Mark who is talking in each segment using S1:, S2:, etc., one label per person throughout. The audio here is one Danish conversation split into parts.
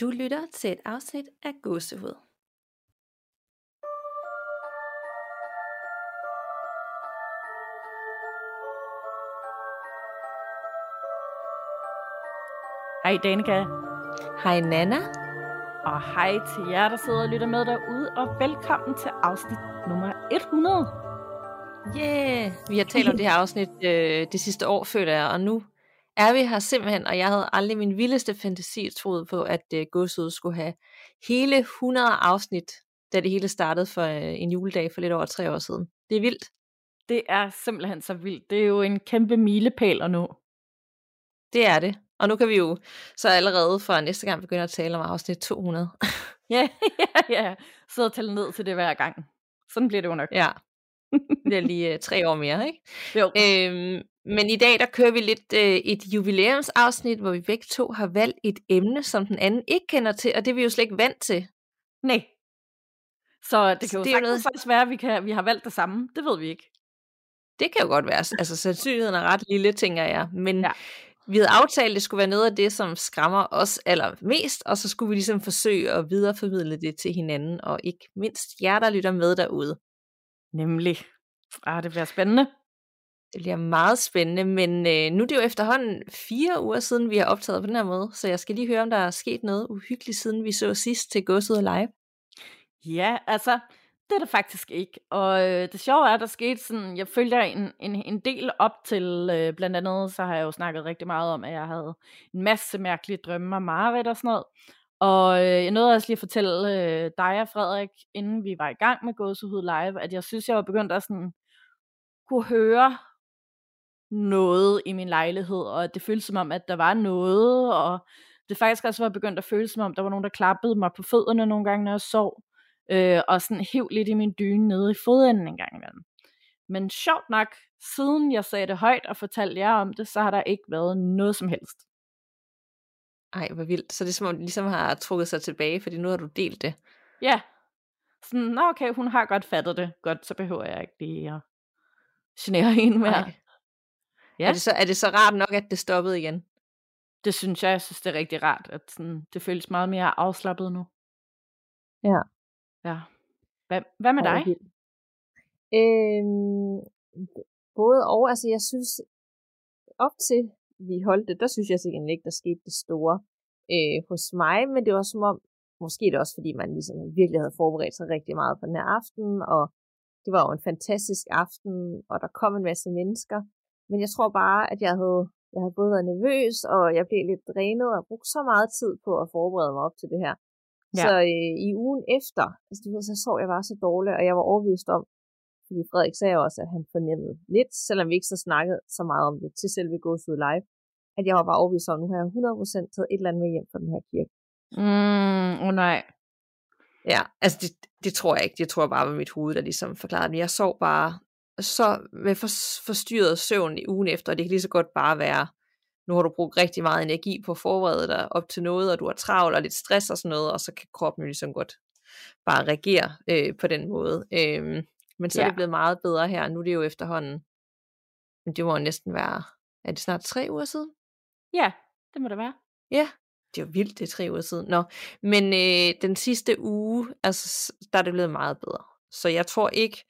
S1: Du lytter til et afsnit af Gåsehud.
S2: Hej Danika,
S1: Hej Nana.
S2: og hej til jer, der sidder og lytter med derude, og velkommen til afsnit nummer 100.
S1: Yeah! Vi har talt om det her afsnit øh, det sidste år, føler jeg, og nu er vi her simpelthen, og jeg havde aldrig min vildeste fantasi troet på, at øh, Gåsehud skulle have hele 100 afsnit, da det hele startede for øh, en juledag for lidt over tre år siden. Det er vildt.
S2: Det er simpelthen så vildt. Det er jo en kæmpe milepæl at nå.
S1: Det er det. Og nu kan vi jo så allerede fra næste gang begynde at tale om afsnit 200.
S2: Ja, ja, ja. Sidde og tælle ned til det hver gang. Sådan bliver det jo nok.
S1: ja. Det er lige øh, tre år mere, ikke?
S2: Jo.
S1: Øhm, men i dag der kører vi lidt øh, et jubilæumsafsnit, hvor vi begge to har valgt et emne, som den anden ikke kender til, og det er vi jo slet ikke vant til.
S2: Nej. Så det kan jo
S1: det er
S2: sagtens
S1: noget-
S2: faktisk være, at vi, kan, vi har valgt det samme. Det ved vi ikke.
S1: Det kan jo godt være, altså sandsynligheden er ret lille, tænker jeg, men. Ja. vi havde aftalt, at det skulle være noget af det, som skræmmer os allermest, og så skulle vi ligesom forsøge at videreformidle det til hinanden, og ikke mindst jer, der lytter med derude.
S2: Nemlig. Ah, det bliver spændende.
S1: Det bliver meget spændende, men øh, nu er det jo efterhånden fire uger siden, vi har optaget på den her måde, så jeg skal lige høre, om der er sket noget uhyggeligt, siden vi så sidst til Godset Live.
S2: Ja, altså, det er det faktisk ikke. Og øh, det sjove er, at der skete sådan, jeg følger en, en, en del op til, øh, blandt andet, så har jeg jo snakket rigtig meget om, at jeg havde en masse mærkelige drømme og mareridt og sådan noget. Og øh, jeg nåede også lige at fortælle øh, dig og Frederik, inden vi var i gang med Gåsehud Live, at jeg synes, jeg var begyndt at sådan, kunne høre noget i min lejlighed, og det føltes som om, at der var noget, og det faktisk også var begyndt at føles som om, der var nogen, der klappede mig på fødderne nogle gange, når jeg sov, øh, og sådan hæv lidt i min dyne nede i fodenden en gang imellem. Men sjovt nok, siden jeg sagde det højt og fortalte jer om det, så har der ikke været noget som helst.
S1: Ej, hvor vildt. Så det er som om, det ligesom har trukket sig tilbage, fordi nu har du delt det.
S2: Ja, sådan, nå okay, hun har godt fattet det. Godt, så behøver jeg ikke lige at genere hende mere.
S1: Ej.
S2: Ja.
S1: Er, det så, er det så rart nok, at det stoppede igen?
S2: Det synes jeg, jeg synes, det er rigtig rart, at sådan, det føles meget mere afslappet nu.
S1: Ja.
S2: Ja. Hvad, hvad med dig?
S1: Øhm, både og, altså jeg synes, op til vi holdt det, der synes jeg sikkert ikke, der skete det store øh, hos mig, men det var som om, måske det også fordi, man ligesom virkelig havde forberedt sig rigtig meget på den her aften, og det var jo en fantastisk aften, og der kom en masse mennesker, men jeg tror bare, at jeg havde, jeg havde både været nervøs, og jeg blev lidt drænet, og brugt så meget tid på at forberede mig op til det her.
S2: Ja.
S1: Så øh, i ugen efter, altså du ved, så sov jeg bare så dårligt, og jeg var overbevist om, fordi Frederik sagde også, at han fornemmede lidt, selvom vi ikke så snakkede så meget om det til selve Gåsud Live, at jeg var bare overbevist om, at nu har jeg 100% taget et eller andet med hjem fra den her kirke.
S2: Mm, oh nej.
S1: Ja, altså det, det tror jeg ikke. Det tror jeg bare var mit hoved, der ligesom forklarede det. Jeg sov bare så med for, forstyrret søvn i ugen efter, og det kan lige så godt bare være, nu har du brugt rigtig meget energi på at forberede dig op til noget, og du har travlt og lidt stress og sådan noget, og så kan kroppen jo ligesom godt bare reagere øh, på den måde. Øhm, men så ja. er det blevet meget bedre her. Nu er det jo efterhånden, men det må jo næsten være, er det snart tre uger siden?
S2: Ja, det må det være.
S1: Ja, det er jo vildt, det er tre uger siden. Nå, men øh, den sidste uge, altså, der er det blevet meget bedre. Så jeg tror ikke,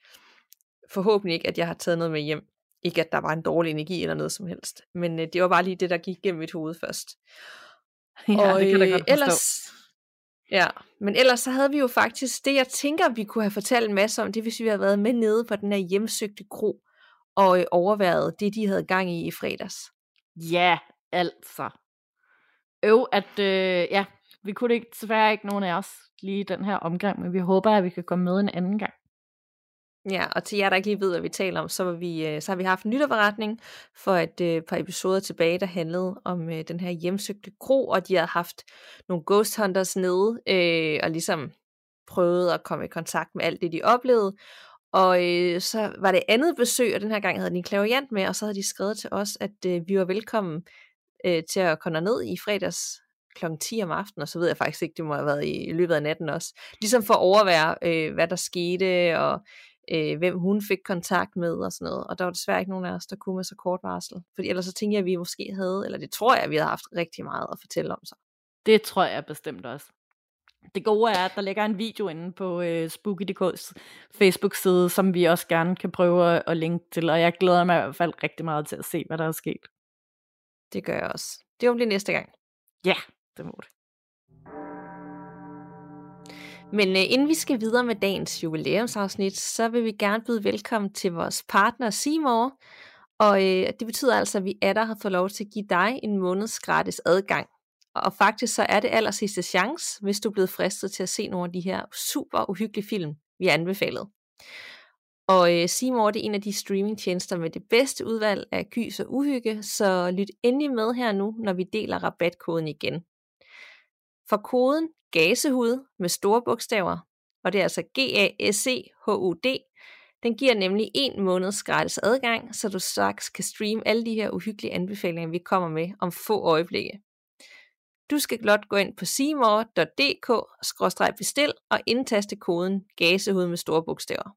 S1: forhåbentlig ikke, at jeg har taget noget med hjem. Ikke, at der var en dårlig energi eller noget som helst. Men øh, det var bare lige det, der gik gennem mit hoved først.
S2: Ja,
S1: og
S2: det kan jeg
S1: øh,
S2: godt forstå.
S1: ellers, ja, men ellers så havde vi jo faktisk, det jeg tænker, vi kunne have fortalt en masse om, det hvis vi havde været med nede på den her hjemsøgte kro, og øh, overværet det, de havde gang i i fredags.
S2: Ja, altså. Øv, at øh, ja, vi kunne ikke, desværre ikke nogen af os lige den her omgang, men vi håber, at vi kan komme med en anden gang.
S1: Ja, og til jer, der ikke lige ved, hvad vi taler om, så, var vi, øh, så har vi haft en lytterberetning for et øh, par episoder tilbage, der handlede om øh, den her hjemsøgte kro, og de havde haft nogle ghost hunters nede, øh, og ligesom prøvet at komme i kontakt med alt det, de oplevede. Og øh, så var det andet besøg, og den her gang havde de en klaviant med, og så havde de skrevet til os, at øh, vi var velkommen øh, til at komme ned i fredags kl. 10 om aftenen, og så ved jeg faktisk ikke, det må have været i, i løbet af natten også. Ligesom for at overvære, øh, hvad der skete, og øh, hvem hun fik kontakt med og sådan noget. Og der var desværre ikke nogen af os, der kunne med så kort varsel. Fordi ellers så tænkte jeg, at vi måske havde, eller det tror jeg, at vi havde haft rigtig meget at fortælle om sig.
S2: Det tror jeg bestemt også. Det gode er, at der ligger en video inde på øh, Spooky.dk's Facebook-side, som vi også gerne kan prøve at, at linke til, og jeg glæder mig i hvert fald rigtig meget til at se, hvad der er sket.
S1: Det gør jeg også. Det må blive næste gang.
S2: Ja, det må det.
S1: Men øh, inden vi skal videre med dagens jubilæumsafsnit, så vil vi gerne byde velkommen til vores partner Seymour. Og øh, det betyder altså, at vi er der har fået lov til at give dig en måneds gratis adgang. Og faktisk så er det aller sidste chance, hvis du er blevet fristet til at se nogle af de her super uhyggelige film, vi har anbefalet. Og øh, Seymour det er en af de streamingtjenester med det bedste udvalg af gys og uhygge, så lyt endelig med her nu, når vi deler rabatkoden igen. For koden GASEHUD med store bogstaver, og det er altså G-A-S-E-H-U-D, den giver nemlig en måneds gratis adgang, så du straks kan streame alle de her uhyggelige anbefalinger, vi kommer med om få øjeblikke. Du skal blot gå ind på seymour.dk-bestil og indtaste koden GASEHUD med store bogstaver.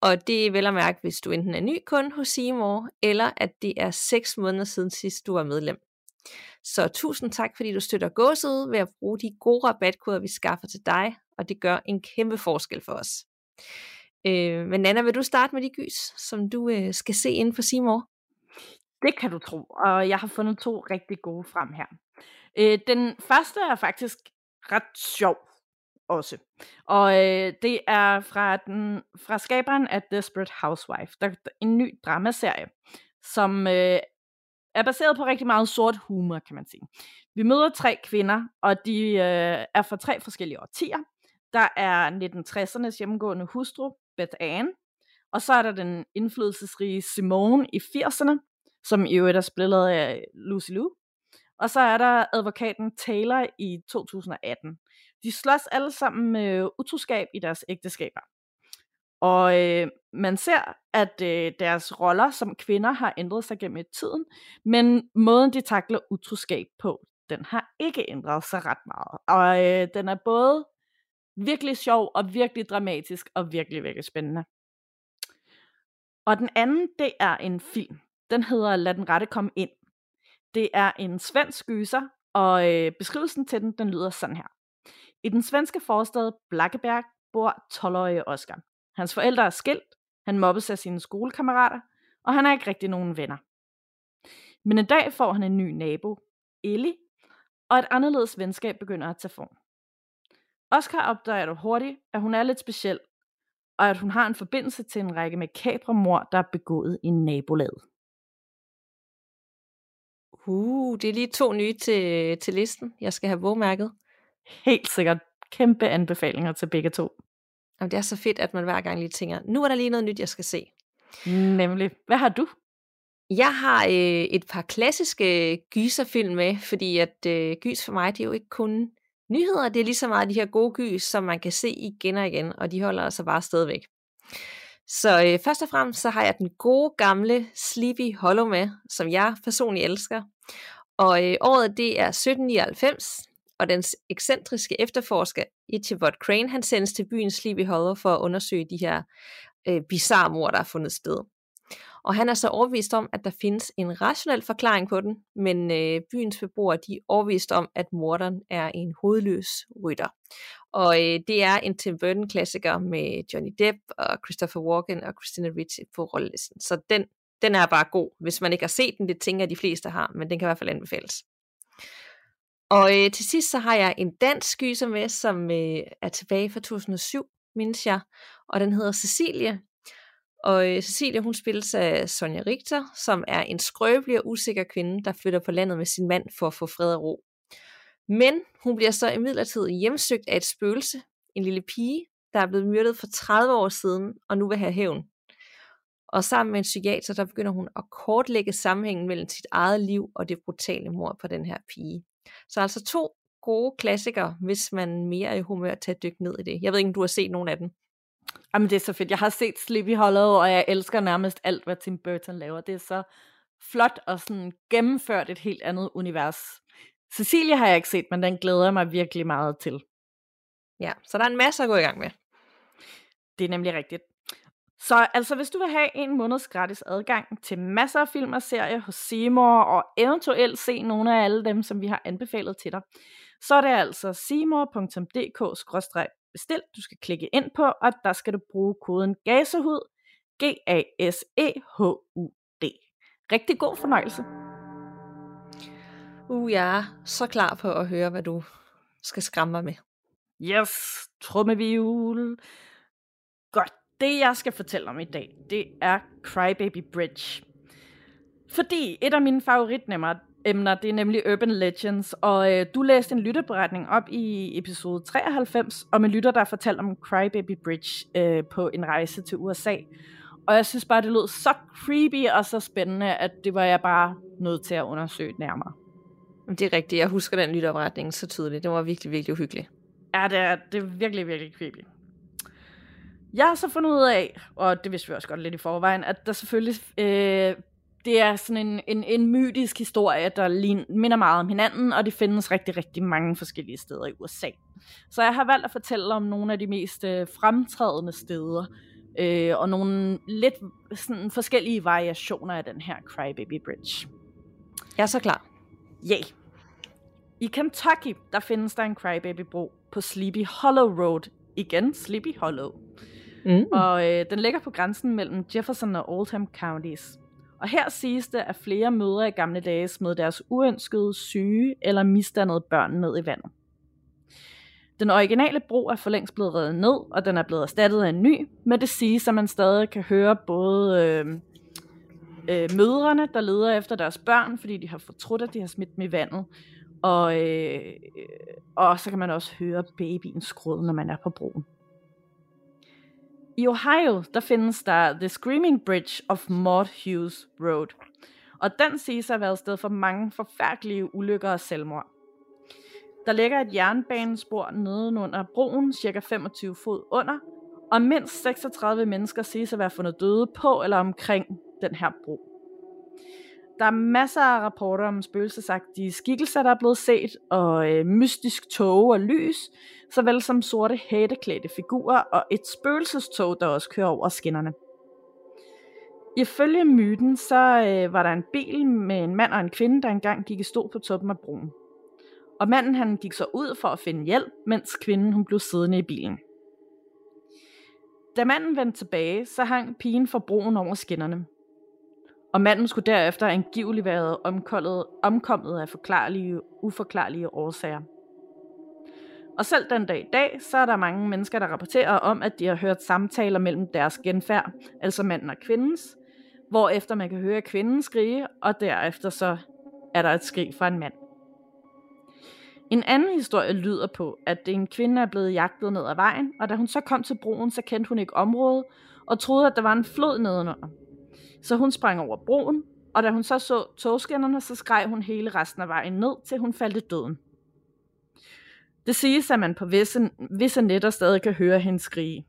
S1: Og det er vel at mærke, hvis du enten er ny kunde hos Seymour, eller at det er 6 måneder siden sidst, du var medlem. Så tusind tak, fordi du støtter gåsede ved at bruge de gode rabatkoder, vi skaffer til dig, og det gør en kæmpe forskel for os. Øh, men Nana, vil du starte med de gys, som du øh, skal se inden for Seymour?
S2: Det kan du tro, og jeg har fundet to rigtig gode frem her. Øh, den første er faktisk ret sjov også. Og øh, det er fra, den, fra skaberen af Desperate Housewife, der er en ny dramaserie, som øh, er baseret på rigtig meget sort humor, kan man sige. Vi møder tre kvinder, og de øh, er fra tre forskellige årtier. Der er 1960'ernes hjemmegående hustru, Beth Ann, og så er der den indflydelsesrige Simone i 80'erne, som i øvrigt er spillet af Lucy Liu. Og så er der advokaten Taylor i 2018. De slås alle sammen med utroskab i deres ægteskaber. Og øh, man ser, at øh, deres roller som kvinder har ændret sig gennem tiden, men måden de takler utroskab på, den har ikke ændret sig ret meget. Og øh, den er både virkelig sjov og virkelig dramatisk og virkelig, virkelig spændende. Og den anden, det er en film. Den hedder Lad den rette komme ind. Det er en svensk gyser, og øh, beskrivelsen til den, den lyder sådan her. I den svenske forstad Blackeberg bor 12-årige Oscar. Hans forældre er skilt, han mobbes af sine skolekammerater, og han har ikke rigtig nogen venner. Men en dag får han en ny nabo, Ellie, og et anderledes venskab begynder at tage form. Oscar opdager du hurtigt, at hun er lidt speciel, og at hun har en forbindelse til en række makabre mor, der er begået i nabolaget.
S1: Uh, det er lige to nye til, til listen. Jeg skal have vågmærket.
S2: Helt sikkert kæmpe anbefalinger til begge to.
S1: Jamen, det er så fedt, at man hver gang lige tænker, nu er der lige noget nyt, jeg skal se.
S2: Nemlig. Hvad har du?
S1: Jeg har øh, et par klassiske gyserfilm med, fordi at øh, gys for mig, det er jo ikke kun nyheder, det er lige så meget de her gode gys, som man kan se igen og igen, og de holder altså bare stadigvæk. Så øh, først og fremmest så har jeg den gode gamle Sleepy Hollow med, som jeg personligt elsker. Og øh, året det er 1799, og dens ekscentriske efterforsker Ichabod Crane, han sendes til byen Sleepy Hollow for at undersøge de her øh, bizarre mord, der er fundet sted. Og han er så overvist om, at der findes en rationel forklaring på den, men øh, byens beboere de er overvist om, at morderen er en hovedløs rytter. Og øh, det er en Tim Burton-klassiker med Johnny Depp og Christopher Walken og Christina Ricci på rollelisten. Så den, den er bare god. Hvis man ikke har set den, det tænker jeg, de fleste har, men den kan i hvert fald anbefales. Og øh, til sidst så har jeg en dansk gyser med, som øh, er tilbage fra 2007, mindes jeg, og den hedder Cecilie. Og øh, Cecilie, hun spilles af Sonja Richter, som er en skrøbelig og usikker kvinde, der flytter på landet med sin mand for at få fred og ro. Men hun bliver så imidlertid hjemsøgt af et spøgelse, en lille pige, der er blevet myrdet for 30 år siden, og nu vil have hævn. Og sammen med en psykiater, der begynder hun at kortlægge sammenhængen mellem sit eget liv og det brutale mord på den her pige. Så altså to gode klassikere, hvis man mere er i humør til at dykke ned i det. Jeg ved ikke, om du har set nogen af dem.
S2: Jamen det er så fedt. Jeg har set Sleepy Hollow, og jeg elsker nærmest alt, hvad Tim Burton laver. Det er så flot og sådan gennemført et helt andet univers. Cecilia har jeg ikke set, men den glæder jeg mig virkelig meget til.
S1: Ja, så der er en masse at gå i gang med.
S2: Det er nemlig rigtigt. Så altså, hvis du vil have en måneds gratis adgang til masser af film og serier hos Seymour, og eventuelt se nogle af alle dem, som vi har anbefalet til dig, så er det altså seymour.dk-bestil, du skal klikke ind på, og der skal du bruge koden GASEHUD, G-A-S-E-H-U-D. Rigtig god fornøjelse.
S1: Uh, jeg er så klar på at høre, hvad du skal skræmme mig med.
S2: Yes, trummevivl. Det jeg skal fortælle om i dag, det er Crybaby Bridge. Fordi et af mine favoritnemmer, emner, det er nemlig Urban Legends, og øh, du læste en lytterberetning op i episode 93 om en lytter, der fortalte om Crybaby Bridge øh, på en rejse til USA. Og jeg synes bare, det lød så creepy og så spændende, at det var jeg bare nødt til at undersøge nærmere.
S1: Det er rigtigt, jeg husker den lytterberetning så tydeligt. Det var virkelig, virkelig uhyggeligt.
S2: Ja, det er, det er virkelig, virkelig creepy. Jeg har så fundet ud af, og det vidste vi også godt lidt i forvejen, at der selvfølgelig øh, det er sådan en, en, en mytisk historie, der lign, minder meget om hinanden, og det findes rigtig, rigtig mange forskellige steder i USA. Så jeg har valgt at fortælle om nogle af de mest øh, fremtrædende steder, øh, og nogle lidt sådan, forskellige variationer af den her Crybaby Bridge.
S1: Jeg er så klar.
S2: Yay! I Kentucky, der findes der en Crybaby-bro på Sleepy Hollow Road. Igen, Sleepy Hollow. Mm. Og øh, den ligger på grænsen mellem Jefferson og Oldham Counties. Og her siges det, at flere mødre i gamle dage smed deres uønskede, syge eller misdannede børn ned i vandet. Den originale bro er for længst blevet reddet ned, og den er blevet erstattet af en ny, men det siges, at man stadig kan høre både øh, øh, mødrene, der leder efter deres børn, fordi de har fortrudt, at de har smidt dem i vandet, og, øh, øh og så kan man også høre babyen skrud, når man er på broen. I Ohio, der findes der The Screaming Bridge of Maud Hughes Road. Og den siges at have været sted for mange forfærdelige ulykker og selvmord. Der ligger et jernbanespor nedenunder broen, cirka 25 fod under, og mindst 36 mennesker siges at være fundet døde på eller omkring den her bro. Der er masser af rapporter om spøgelsesagtige skikkelser, der er blevet set, og øh, mystisk tog og lys, såvel som sorte hætteklædte figurer og et spøgelsestog, der også kører over skinnerne. Ifølge myten, så øh, var der en bil med en mand og en kvinde, der engang gik i stå på toppen af broen. Og manden han gik så ud for at finde hjælp, mens kvinden hun blev siddende i bilen. Da manden vendte tilbage, så hang pigen for broen over skinnerne og manden skulle derefter angiveligt være omkommet, omkommet af forklarlige, uforklarlige årsager. Og selv den dag i dag, så er der mange mennesker, der rapporterer om, at de har hørt samtaler mellem deres genfærd, altså manden og kvindens, hvor efter man kan høre kvinden skrige, og derefter så er der et skrig fra en mand. En anden historie lyder på, at en kvinde er blevet jagtet ned ad vejen, og da hun så kom til broen, så kendte hun ikke området, og troede, at der var en flod nedenunder. Så hun sprang over broen, og da hun så så togskinnerne, så skreg hun hele resten af vejen ned, til hun faldt i døden. Det siges, at man på visse, visse netter stadig kan høre hende skrige.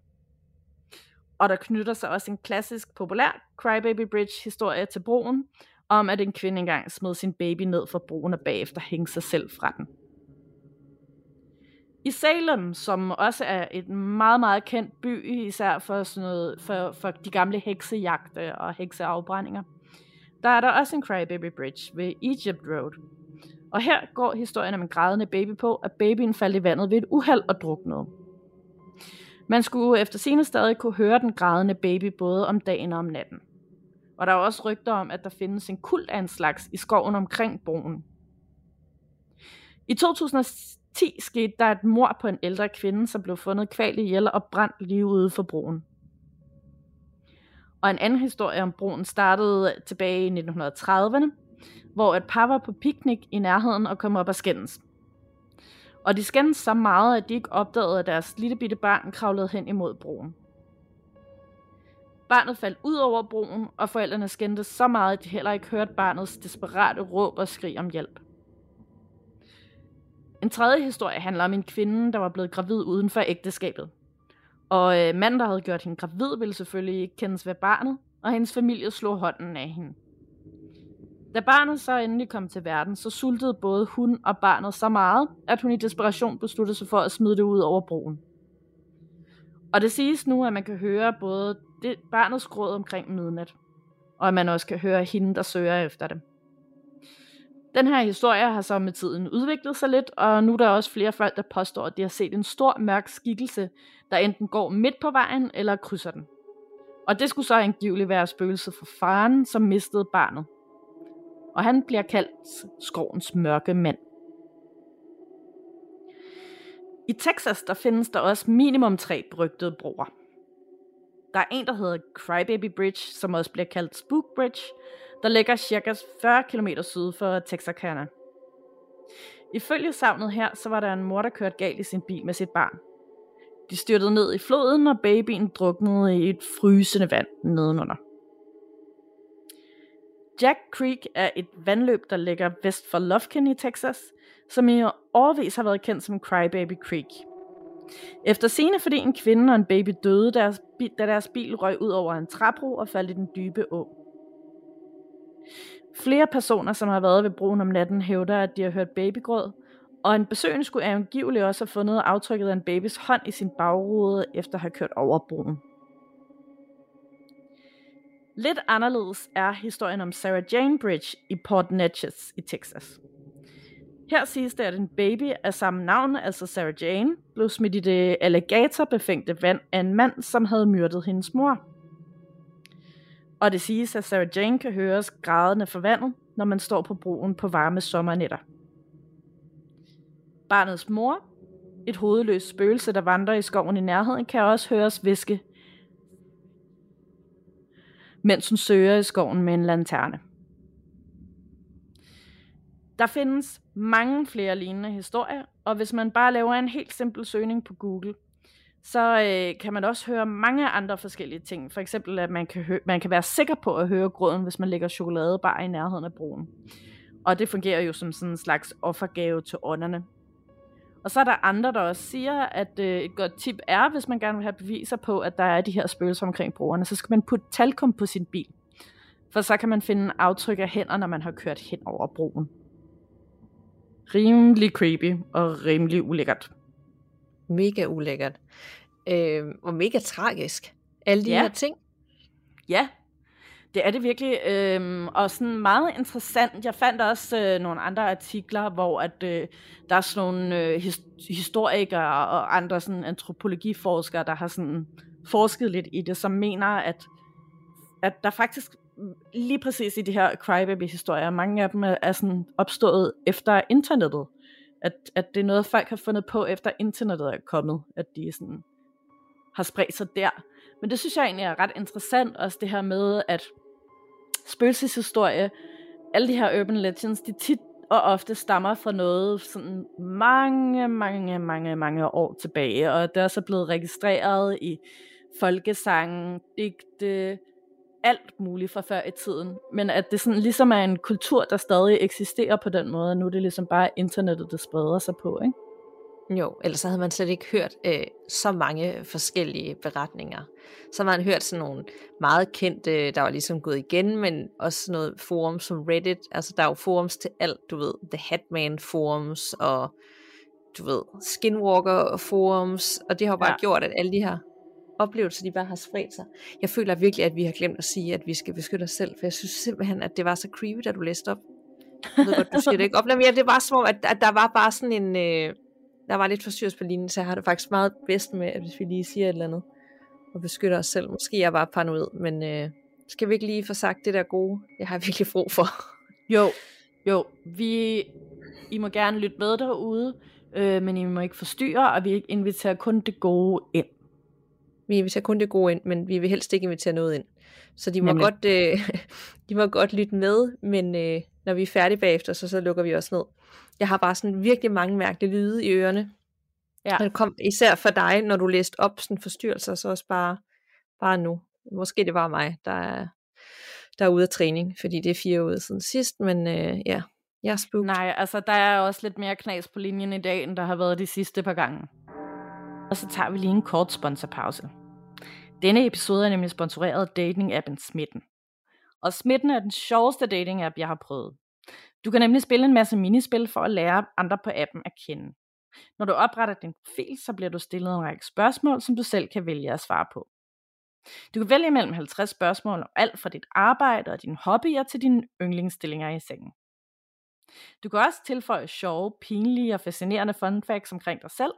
S2: Og der knytter sig også en klassisk, populær Crybaby Bridge historie til broen, om at en kvinde engang smed sin baby ned fra broen og bagefter hængte sig selv fra den. I Salem, som også er et meget, meget kendt by, især for, sådan noget, for, for de gamle heksejagte og hekseafbrændinger, der er der også en Crybaby Bridge ved Egypt Road. Og her går historien om en grædende baby på, at babyen faldt i vandet ved et uheld og druknede. Man skulle efter sine stadig kunne høre den grædende baby både om dagen og om natten. Og der er også rygter om, at der findes en kult af en slags i skoven omkring broen. I 2000 10 skete der et mord på en ældre kvinde, som blev fundet kvalt ihjel og brændt lige ude for broen. Og en anden historie om broen startede tilbage i 1930'erne, hvor et par var på piknik i nærheden og kom op og skændes. Og de skændes så meget, at de ikke opdagede, at deres lille bitte barn kravlede hen imod broen. Barnet faldt ud over broen, og forældrene skændtes så meget, at de heller ikke hørte barnets desperate råb og skrig om hjælp. En tredje historie handler om en kvinde, der var blevet gravid uden for ægteskabet. Og øh, manden, der havde gjort hende gravid, ville selvfølgelig ikke kendes ved barnet, og hendes familie slog hånden af hende. Da barnet så endelig kom til verden, så sultede både hun og barnet så meget, at hun i desperation besluttede sig for at smide det ud over broen. Og det siges nu, at man kan høre både det, barnets gråd omkring midnat, og at man også kan høre hende, der søger efter det. Den her historie har så med tiden udviklet sig lidt, og nu er der også flere folk, der påstår, at de har set en stor mørk skikkelse, der enten går midt på vejen eller krydser den. Og det skulle så angiveligt være spøgelset for faren, som mistede barnet. Og han bliver kaldt skovens mørke mand. I Texas der findes der også minimum tre berygtede broer. Der er en, der hedder Crybaby Bridge, som også bliver kaldt Spook Bridge, der ligger ca. 40 km syd for Texarkana. Ifølge savnet her, så var der en mor, der kørte galt i sin bil med sit barn. De styrtede ned i floden, og babyen druknede i et frysende vand nedenunder. Jack Creek er et vandløb, der ligger vest for Lufkin i Texas, som i årvis har været kendt som Crybaby Creek. Efter scene fordi en kvinde og en baby døde, deres, da deres bil røg ud over en træbro og faldt i den dybe å. Flere personer, som har været ved broen om natten, hævder, at de har hørt babygråd, og en besøgende skulle angiveligt også have fundet aftrykket af en babys hånd i sin bagrude, efter at have kørt over broen. Lidt anderledes er historien om Sarah Jane Bridge i Port Neches i Texas. Her siges det, at en baby af samme navn, altså Sarah Jane, blev smidt i det alligatorbefængte vand af en mand, som havde myrdet hendes mor. Og det siges, at Sarah Jane kan høres grædende for vandet, når man står på broen på varme sommernetter. Barnets mor, et hovedløst spøgelse, der vandrer i skoven i nærheden, kan også høres viske, mens hun søger i skoven med en lanterne. Der findes mange flere lignende historier, og hvis man bare laver en helt simpel søgning på Google, så øh, kan man også høre mange andre forskellige ting. For eksempel, at man kan, hø- man kan være sikker på at høre gråden, hvis man lægger chokoladebar i nærheden af broen. Og det fungerer jo som sådan en slags offergave til ånderne. Og så er der andre, der også siger, at øh, et godt tip er, hvis man gerne vil have beviser på, at der er de her spøgelser omkring broerne, så skal man putte talkum på sin bil. For så kan man finde aftryk af hænder, når man har kørt hen over broen. Rimelig creepy og rimelig ulækkert.
S1: Mega ulækkert. Øh, og mega tragisk. Alle de
S2: Ja.
S1: her ting.
S2: Ja, det er det virkelig. Øhm, og sådan meget interessant. Jeg fandt også øh, nogle andre artikler, hvor at, øh, der er sådan nogle øh, his- historikere og andre sådan antropologiforskere, der har sådan forsket lidt i det, som mener, at, at der faktisk lige præcis i de her crybaby-historier, mange af dem er, er sådan opstået efter internettet. At, at det er noget, folk har fundet på, efter internettet er kommet. At de sådan har spredt sig der. Men det synes jeg egentlig er ret interessant, også det her med, at spøgelseshistorie, alle de her urban legends, de tit og ofte stammer fra noget sådan mange, mange, mange, mange år tilbage, og det er så blevet registreret i folkesange, digte, alt muligt fra før i tiden, men at det sådan ligesom er en kultur, der stadig eksisterer på den måde, og nu er det ligesom bare internettet, der spreder sig på, ikke?
S1: Jo, ellers så havde man slet ikke hørt øh, så mange forskellige beretninger. Så har man hørt sådan nogle meget kendte, der var ligesom gået igen, men også noget forum som Reddit. Altså der er jo forums til alt, du ved, The Hatman forums og du ved, Skinwalker forums, og det har bare
S2: ja.
S1: gjort, at alle de her oplevelser, de bare har spredt sig. Jeg føler virkelig, at vi har glemt at sige, at vi skal beskytte os selv, for jeg synes simpelthen, at det var så creepy, da du læste op. Jeg ved godt, du siger det ikke op, men ja, det var som om, at, at der var bare sådan en, øh, der var lidt forstyrrelse på linjen, så jeg har det faktisk meget bedst med, at hvis vi lige siger et eller andet, og beskytter os selv. Måske er jeg bare paranoid, men øh, skal vi ikke lige få sagt det der gode, jeg har virkelig brug for.
S2: Jo, jo. Vi, I må gerne lytte med derude, øh, men I må ikke forstyrre, og vi inviterer kun det gode ind.
S1: Vi inviterer kun det gode ind, men vi vil helst ikke invitere noget ind. Så de må,
S2: Nemlig.
S1: godt, øh, de må godt lytte med, men øh, når vi er færdige bagefter, så, så lukker vi også ned. Jeg har bare sådan virkelig mange mærkelige lyde i ørerne.
S2: Ja.
S1: Det kom især for dig, når du læste op sådan forstyrrelser, så også bare, bare nu. Måske det var mig, der er, der er ude af træning, fordi det er fire uger siden sidst, men øh, ja, jeg er spooked.
S2: Nej, altså der er også lidt mere knas på linjen i dag, end der har været de sidste par gange. Og så tager vi lige en kort sponsorpause. Denne episode er nemlig sponsoreret af dating-appen Smitten. Og Smitten er den sjoveste dating-app, jeg har prøvet. Du kan nemlig spille en masse minispil for at lære andre på appen at kende. Når du opretter din profil, så bliver du stillet en række spørgsmål, som du selv kan vælge at svare på. Du kan vælge mellem 50 spørgsmål om alt fra dit arbejde og dine hobbyer til dine yndlingsstillinger i sengen. Du kan også tilføje sjove, pinlige og fascinerende fun facts omkring dig selv,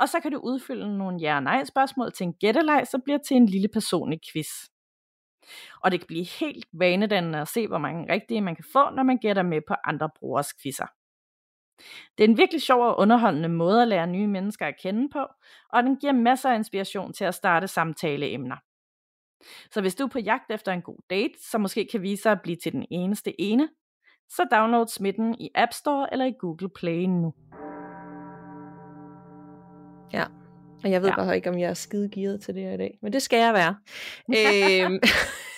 S2: og så kan du udfylde nogle ja-nej-spørgsmål til en gætteleg, så bliver til en lille personlig quiz. Og det kan blive helt vanedannende at se, hvor mange rigtige man kan få, når man gætter med på andre brugers quizzer. Det er en virkelig sjov og underholdende måde at lære nye mennesker at kende på, og den giver masser af inspiration til at starte samtaleemner. Så hvis du er på jagt efter en god date, som måske kan vise sig at blive til den eneste ene, så download smitten i App Store eller i Google Play nu.
S1: Ja, og jeg ved ja. bare ikke, om jeg er skide gearet til det her i dag, men det skal jeg være. øhm,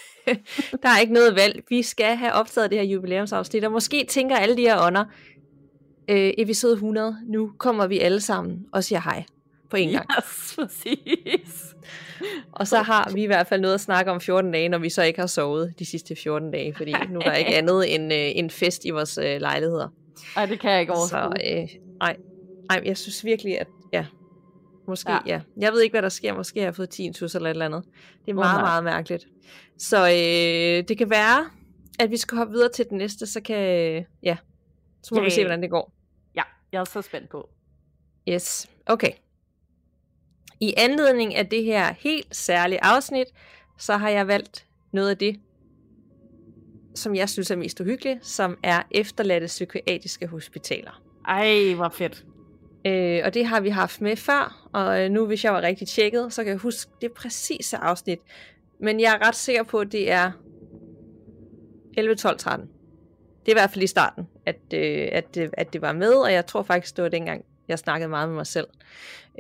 S1: der er ikke noget valg. Vi skal have optaget det her jubilæumsafsnit, og måske tænker alle de her ånder, øh, episode 100, nu kommer vi alle sammen og siger hej på en gang.
S2: Yes, præcis.
S1: Og så har vi i hvert fald noget at snakke om 14 dage, når vi så ikke har sovet de sidste 14 dage, fordi nu er der ikke andet end øh, en fest i vores øh, lejligheder.
S2: Nej, det kan jeg ikke overskue.
S1: Så øh, ej, ej, jeg synes virkelig, at ja, måske, ja. ja. Jeg ved ikke, hvad der sker. Måske har jeg fået 10 tus eller et eller andet. Det er meget, oh, meget mærkeligt. Så øh, det kan være, at vi skal hoppe videre til den næste, så kan, ja, så må yeah. vi se, hvordan det går.
S2: Ja, jeg er så spændt på.
S1: Yes, okay. I anledning af det her helt særlige afsnit, så har jeg valgt noget af det, som jeg synes er mest uhyggeligt, som er efterladte psykiatriske hospitaler.
S2: Ej, hvor fedt.
S1: Øh, og det har vi haft med før, og øh, nu hvis jeg var rigtig tjekket, så kan jeg huske det præcise afsnit. Men jeg er ret sikker på, at det er 11, 12, 13. Det er i hvert fald i starten, at, øh, at, øh, at det var med, og jeg tror faktisk, det var dengang, jeg snakkede meget med mig selv,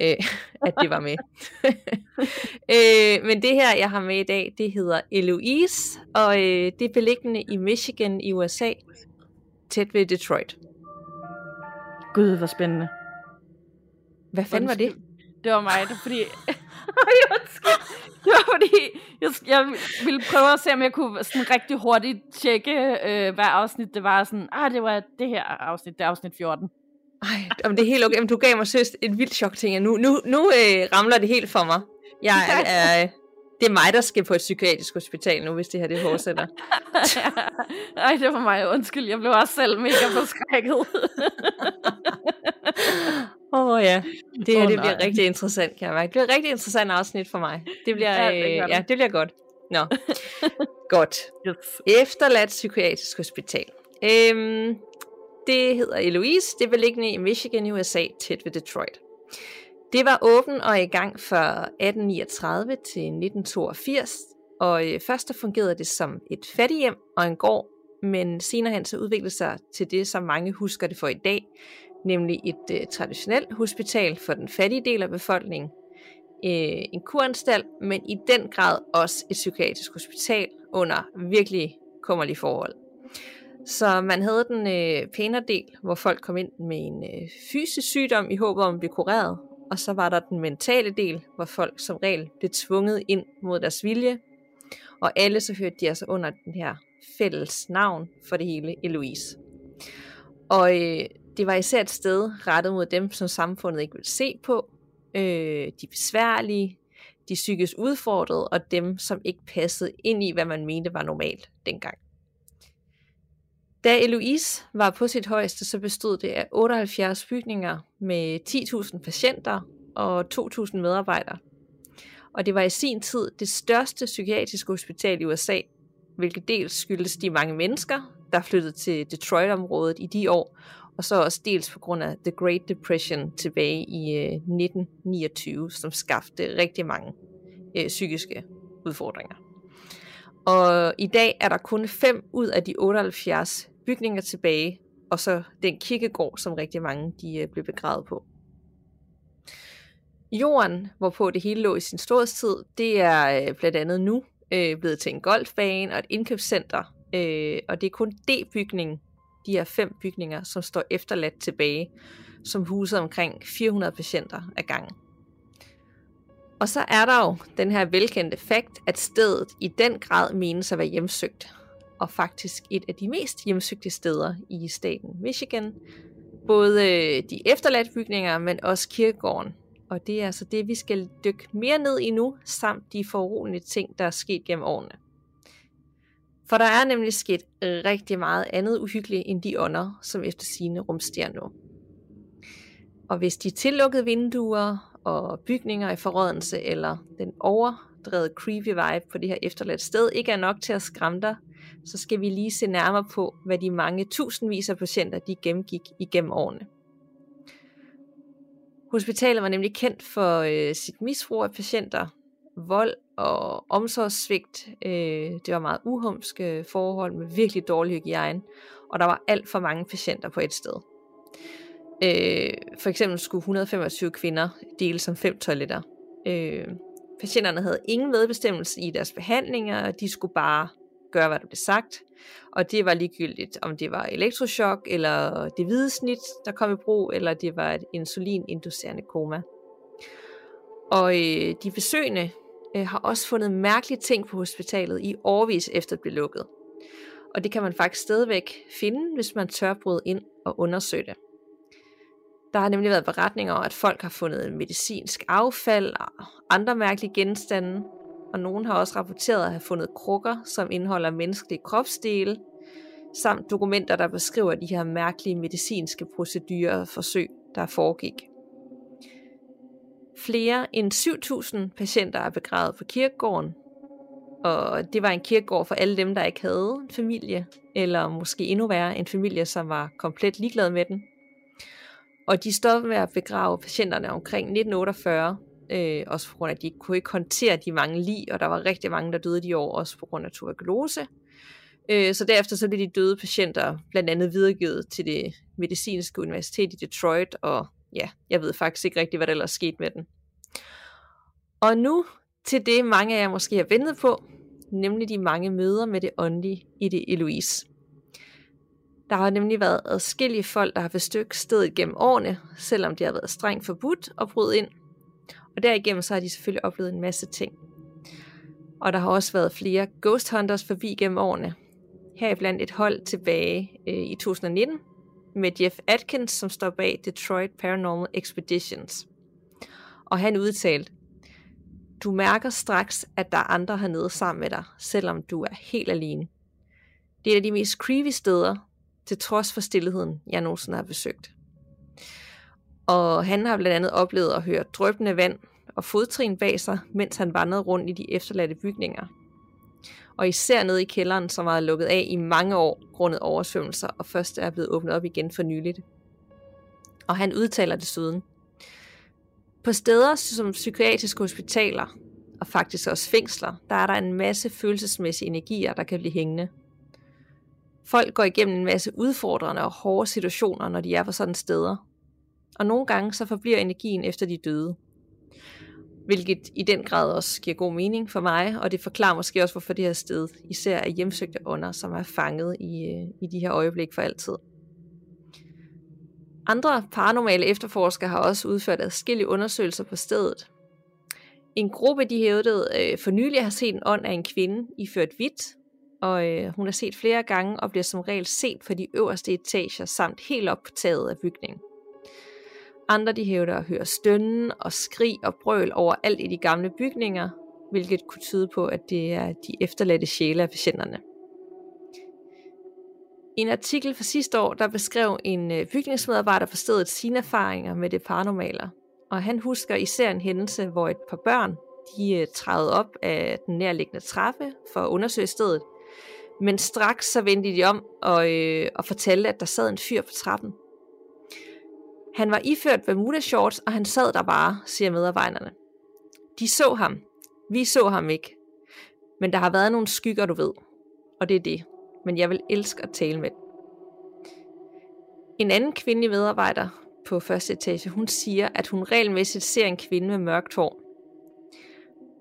S1: øh, at det var med. øh, men det her, jeg har med i dag, det hedder Eloise, og øh, det er beliggende i Michigan i USA, tæt ved Detroit.
S2: Gud, hvor spændende.
S1: Hvad fanden var det?
S2: Det var mig, det var fordi... det var fordi, jeg, jeg ville prøve at se, om jeg kunne sådan rigtig hurtigt tjekke, øh, hvad afsnit det var. Sådan, ah, det var det her afsnit, det er afsnit 14.
S1: Ej, om det er helt okay. Jamen, du gav mig søst et vildt chok, ting. Nu, nu, nu øh, ramler det helt for mig. Jeg er, øh, det er mig, der skal på et psykiatrisk hospital nu, hvis det her det fortsætter.
S2: Ej, det var mig. Undskyld, jeg blev også selv mega forskrækket.
S1: Åh oh, ja, det her oh, det bliver rigtig interessant, kan jeg mærke. Det bliver et rigtig interessant afsnit for mig. Det bliver, ja, det, øh, ja, det bliver godt. Nå, godt. Yes. Efterladt psykiatrisk hospital. Øhm, det hedder Eloise. Det er beliggende i Michigan i USA, tæt ved Detroit. Det var åben og i gang fra 1839 til 1982, og øh, først fungerede det som et fattighjem og en gård, men senere hen så udviklede sig til det, som mange husker det for i dag, nemlig et øh, traditionelt hospital for den fattige del af befolkningen, øh, en kuranstalt, men i den grad også et psykiatrisk hospital under virkelig kummerlige forhold. Så man havde den øh, pænere del, hvor folk kom ind med en øh, fysisk sygdom i håb om at blive kureret, og så var der den mentale del, hvor folk som regel blev tvunget ind mod deres vilje, og alle så hørte de altså under den her fælles navn for det hele, Eloise. Og øh, det var især et sted rettet mod dem, som samfundet ikke ville se på, øh, de besværlige, de psykisk udfordrede, og dem, som ikke passede ind i, hvad man mente var normalt dengang. Da Eloise var på sit højeste, så bestod det af 78 bygninger med 10.000 patienter og 2.000 medarbejdere. Og det var i sin tid det største psykiatriske hospital i USA, hvilket dels skyldes de mange mennesker, der flyttede til Detroit-området i de år, og så også dels på grund af The Great Depression tilbage i øh, 1929, som skabte rigtig mange øh, psykiske udfordringer. Og i dag er der kun 5 ud af de 78 bygninger tilbage, og så den kirkegård, som rigtig mange de, øh, blev begravet på. Jorden, hvorpå det hele lå i sin storhedstid, det er øh, blandt andet nu øh, blevet til en golfbane og et indkøbscenter, øh, og det er kun D-bygningen, de her fem bygninger, som står efterladt tilbage, som huser omkring 400 patienter ad gangen. Og så er der jo den her velkendte fakt, at stedet i den grad menes at være hjemsøgt, og faktisk et af de mest hjemsøgte steder i staten Michigan. Både øh, de efterladte bygninger, men også kirkegården Og det er altså det, vi skal dykke mere ned i nu, samt de foruroligende ting, der er sket gennem årene. For der er nemlig sket rigtig meget andet uhyggeligt end de ånder, som efter sine rumstiger nu. Og hvis de tillukkede vinduer og bygninger i forrådelse eller den overdrevet creepy vibe på det her efterladte sted ikke er nok til at skræmme dig, så skal vi lige se nærmere på, hvad de mange tusindvis af patienter de gennemgik igennem årene. Hospitalet var nemlig kendt for øh, sit misbrug af patienter, vold og omsorgssvigt. Øh, det var meget uhumske forhold med virkelig dårlig hygiejne, og der var alt for mange patienter på et sted. Øh, for eksempel skulle 125 kvinder dele som fem toiletter. Øh, patienterne havde ingen medbestemmelse i deres behandlinger, og de skulle bare gøre, hvad der blev sagt. Og det var ligegyldigt, om det var elektroshock, eller det hvide snit, der kom i brug, eller det var et insulininducerende koma. Og øh, de besøgende øh, har også fundet mærkelige ting på hospitalet i årvis efter det blev lukket. Og det kan man faktisk stadigvæk finde, hvis man tør bryde ind og undersøge det. Der har nemlig været beretninger om, at folk har fundet medicinsk affald og andre mærkelige genstande, og nogen har også rapporteret at have fundet krukker, som indeholder menneskelige kropsdele, samt dokumenter, der beskriver de her mærkelige medicinske procedurer og forsøg, der foregik. Flere end 7.000 patienter er begravet på kirkegården, og det var en kirkegård for alle dem, der ikke havde en familie, eller måske endnu værre, en familie, som var komplet ligeglad med den. Og de stoppede med at begrave patienterne omkring 1948, øh, også på grund af, at de kunne ikke håndtere de mange lig, og der var rigtig mange, der døde de år, også på grund af tuberkulose. Øh, så derefter så blev de døde patienter blandt andet videregivet til det medicinske universitet i Detroit, og ja, jeg ved faktisk ikke rigtig, hvad der ellers skete med den. Og nu til det, mange af jer måske har ventet på, nemlig de mange møder med det åndelige i det Eloise. Der har nemlig været adskillige folk, der har besøgt stedet gennem årene, selvom det har været strengt forbudt at bryde ind. Og derigennem så har de selvfølgelig oplevet en masse ting. Og der har også været flere ghost hunters forbi gennem årene. Heriblandt et hold tilbage øh, i 2019 med Jeff Atkins, som står bag Detroit Paranormal Expeditions. Og han udtalte, du mærker straks, at der er andre hernede sammen med dig, selvom du er helt alene. Det er et af de mest creepy steder, til trods for stillheden, jeg nogensinde har besøgt. Og han har blandt andet oplevet at høre drøbende vand og fodtrin bag sig, mens han vandrede rundt i de efterladte bygninger. Og især nede i kælderen, som var lukket af i mange år grundet oversvømmelser, og først er blevet åbnet op igen for nyligt. Og han udtaler desuden, på steder som psykiatriske hospitaler, og faktisk også fængsler, der er der en masse følelsesmæssige energier, der kan blive hængende. Folk går igennem en masse udfordrende og hårde situationer, når de er på sådan steder. Og nogle gange så forbliver energien efter de døde. Hvilket i den grad også giver god mening for mig, og det forklarer måske også, hvorfor det her sted især er hjemsøgte ånder, som er fanget i, øh, i de her øjeblik for altid. Andre paranormale efterforskere har også udført adskillige undersøgelser på stedet. En gruppe de hævdede øh, for nylig har set en ånd af en kvinde iført hvidt, og øh, hun er set flere gange og bliver som regel set på de øverste etager samt helt op på taget af bygningen. Andre de hævder at høre stønnen og skrig og brøl over alt i de gamle bygninger, hvilket kunne tyde på, at det er de efterladte sjæle af patienterne. I en artikel fra sidste år, der beskrev en øh, bygningsmedarbejder på stedet sine erfaringer med det paranormale. Og han husker især en hændelse, hvor et par børn de øh, trædede op af den nærliggende trappe for at undersøge stedet, men straks så vendte de om og, øh, og fortalte, at der sad en fyr på trappen. Han var iført Bermuda shorts, og han sad der bare, siger medarbejderne. De så ham. Vi så ham ikke. Men der har været nogle skygger, du ved. Og det er det. Men jeg vil elske at tale med En anden kvindelig medarbejder på første etage, hun siger, at hun regelmæssigt ser en kvinde med mørkt hår.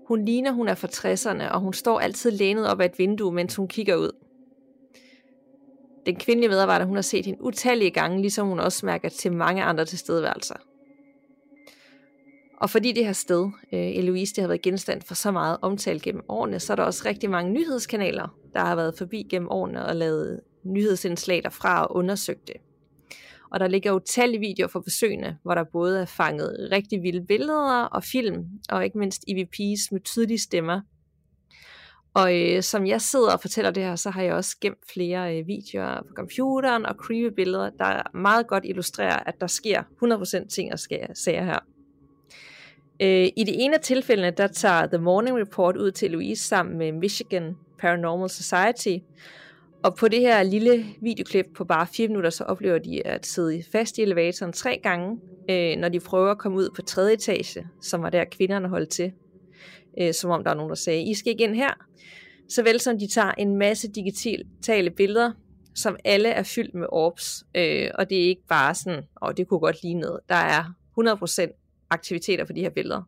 S1: Hun ligner, hun er fra 60'erne, og hun står altid lænet op ad et vindue, mens hun kigger ud. Den kvindelige medarbejder, hun har set hende utallige gange, ligesom hun også mærker til mange andre tilstedeværelser. Og fordi det her sted, øh, Eloise, det har været genstand for så meget omtale gennem årene, så er der også rigtig mange nyhedskanaler, der har været forbi gennem årene og lavet nyhedsindslag derfra og undersøgt det. Og der ligger utallige videoer fra besøgende, hvor der både er fanget rigtig vilde billeder og film, og ikke mindst EVP's med tydelige stemmer. Og øh, som jeg sidder og fortæller det her, så har jeg også gemt flere øh, videoer på computeren og creepy billeder, der meget godt illustrerer, at der sker 100% ting og sager her. Øh, I det ene af tilfældene, der tager The Morning Report ud til Louise sammen med Michigan Paranormal Society, og på det her lille videoklip på bare 4 minutter, så oplever de at sidde fast i elevatoren tre gange, øh, når de prøver at komme ud på tredje etage, som var der kvinderne holdt til. Øh, som om der er nogen, der sagde, I skal ikke ind her. Så vel som de tager en masse digitale billeder, som alle er fyldt med orbs. Øh, og det er ikke bare sådan, og oh, det kunne godt ligne noget. Der er 100% aktiviteter på de her billeder.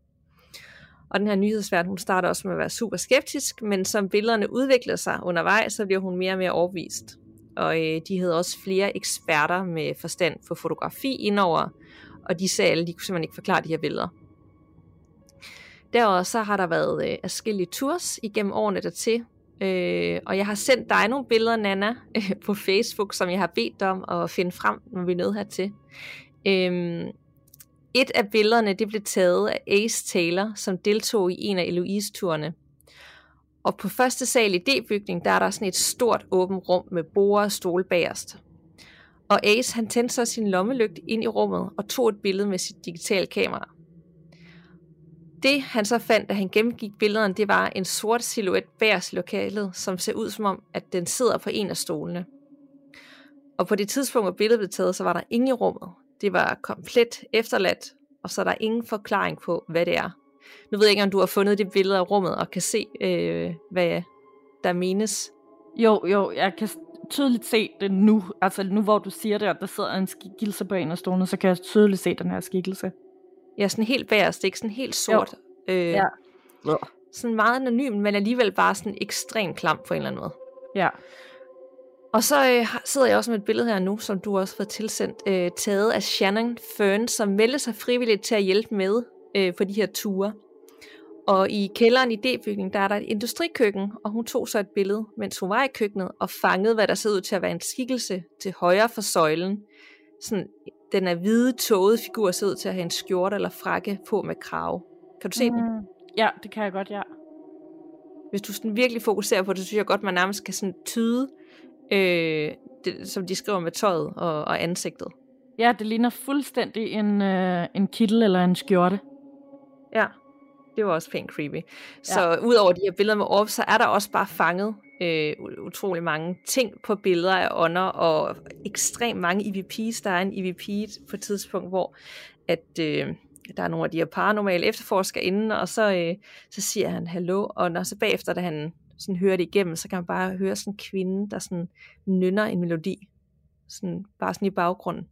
S1: Og den her nyhedsvært, hun starter også med at være super skeptisk, men som billederne udvikler sig undervejs, så bliver hun mere og mere overbevist. Og øh, de havde også flere eksperter med forstand for fotografi indover, og de sagde alle, de kunne simpelthen ikke forklare de her billeder. Derudover så har der været øh, forskellige tours igennem årene dertil, øh, og jeg har sendt dig nogle billeder, Nana, øh, på Facebook, som jeg har bedt om at finde frem, når vi er nødt hertil. Øh, et af billederne det blev taget af Ace Taylor, som deltog i en af Eloise-turene. Og på første sal i D-bygning, der er der sådan et stort åbent rum med borde og stole bagerst. Og Ace han tændte så sin lommelygt ind i rummet og tog et billede med sit digitale kamera. Det han så fandt, da han gennemgik billederne, det var en sort silhuet bærs lokalet, som ser ud som om, at den sidder på en af stolene. Og på det tidspunkt, hvor billedet blev taget, så var der ingen i rummet. Det var komplet efterladt, og så er der ingen forklaring på, hvad det er. Nu ved jeg ikke, om du har fundet det billede af rummet og kan se, øh, hvad der menes.
S2: Jo, jo, jeg kan tydeligt se det nu. Altså nu, hvor du siger det, at der sidder en skikkelse på en af stolene, så kan jeg tydeligt se den her skikkelse.
S1: Ja, sådan helt bagerst, ikke? Sådan helt sort. Jo. Øh, ja. Sådan meget anonym, men alligevel bare sådan ekstremt klam på en eller anden måde.
S2: Ja.
S1: Og så øh, sidder jeg også med et billede her nu, som du også har fået tilsendt, øh, taget af Shannon Fern, som meldte sig frivilligt til at hjælpe med øh, på de her ture. Og i kælderen i D-bygningen, der er der et industrikøkken, og hun tog så et billede, mens hun var i køkkenet, og fangede, hvad der så ud til at være en skikkelse til højre for søjlen. Sådan, den er hvide, tågede figur ser ud til at have en skjorte eller frakke på med krav. Kan du se mm. den?
S2: Ja, det kan jeg godt, ja.
S1: Hvis du sådan virkelig fokuserer på det, så synes jeg godt, man nærmest kan sådan tyde, øh, det, som de skriver med tøjet og, og ansigtet.
S2: Ja, det ligner fuldstændig en, øh, en kittel eller en skjorte.
S1: Ja, det var også pænt creepy. Så ja. udover de her billeder med orb, så er der også bare fanget øh, utrolig mange ting på billeder af ånder, og ekstremt mange EVP's. Der er en EVP på et tidspunkt, hvor at, øh, der er nogle af de her paranormale efterforskere inde, og så, øh, så siger han hallo, og når så bagefter, da han sådan hører det igennem, så kan man bare høre sådan en kvinde, der sådan nynner en melodi. Sådan, bare sådan i baggrunden.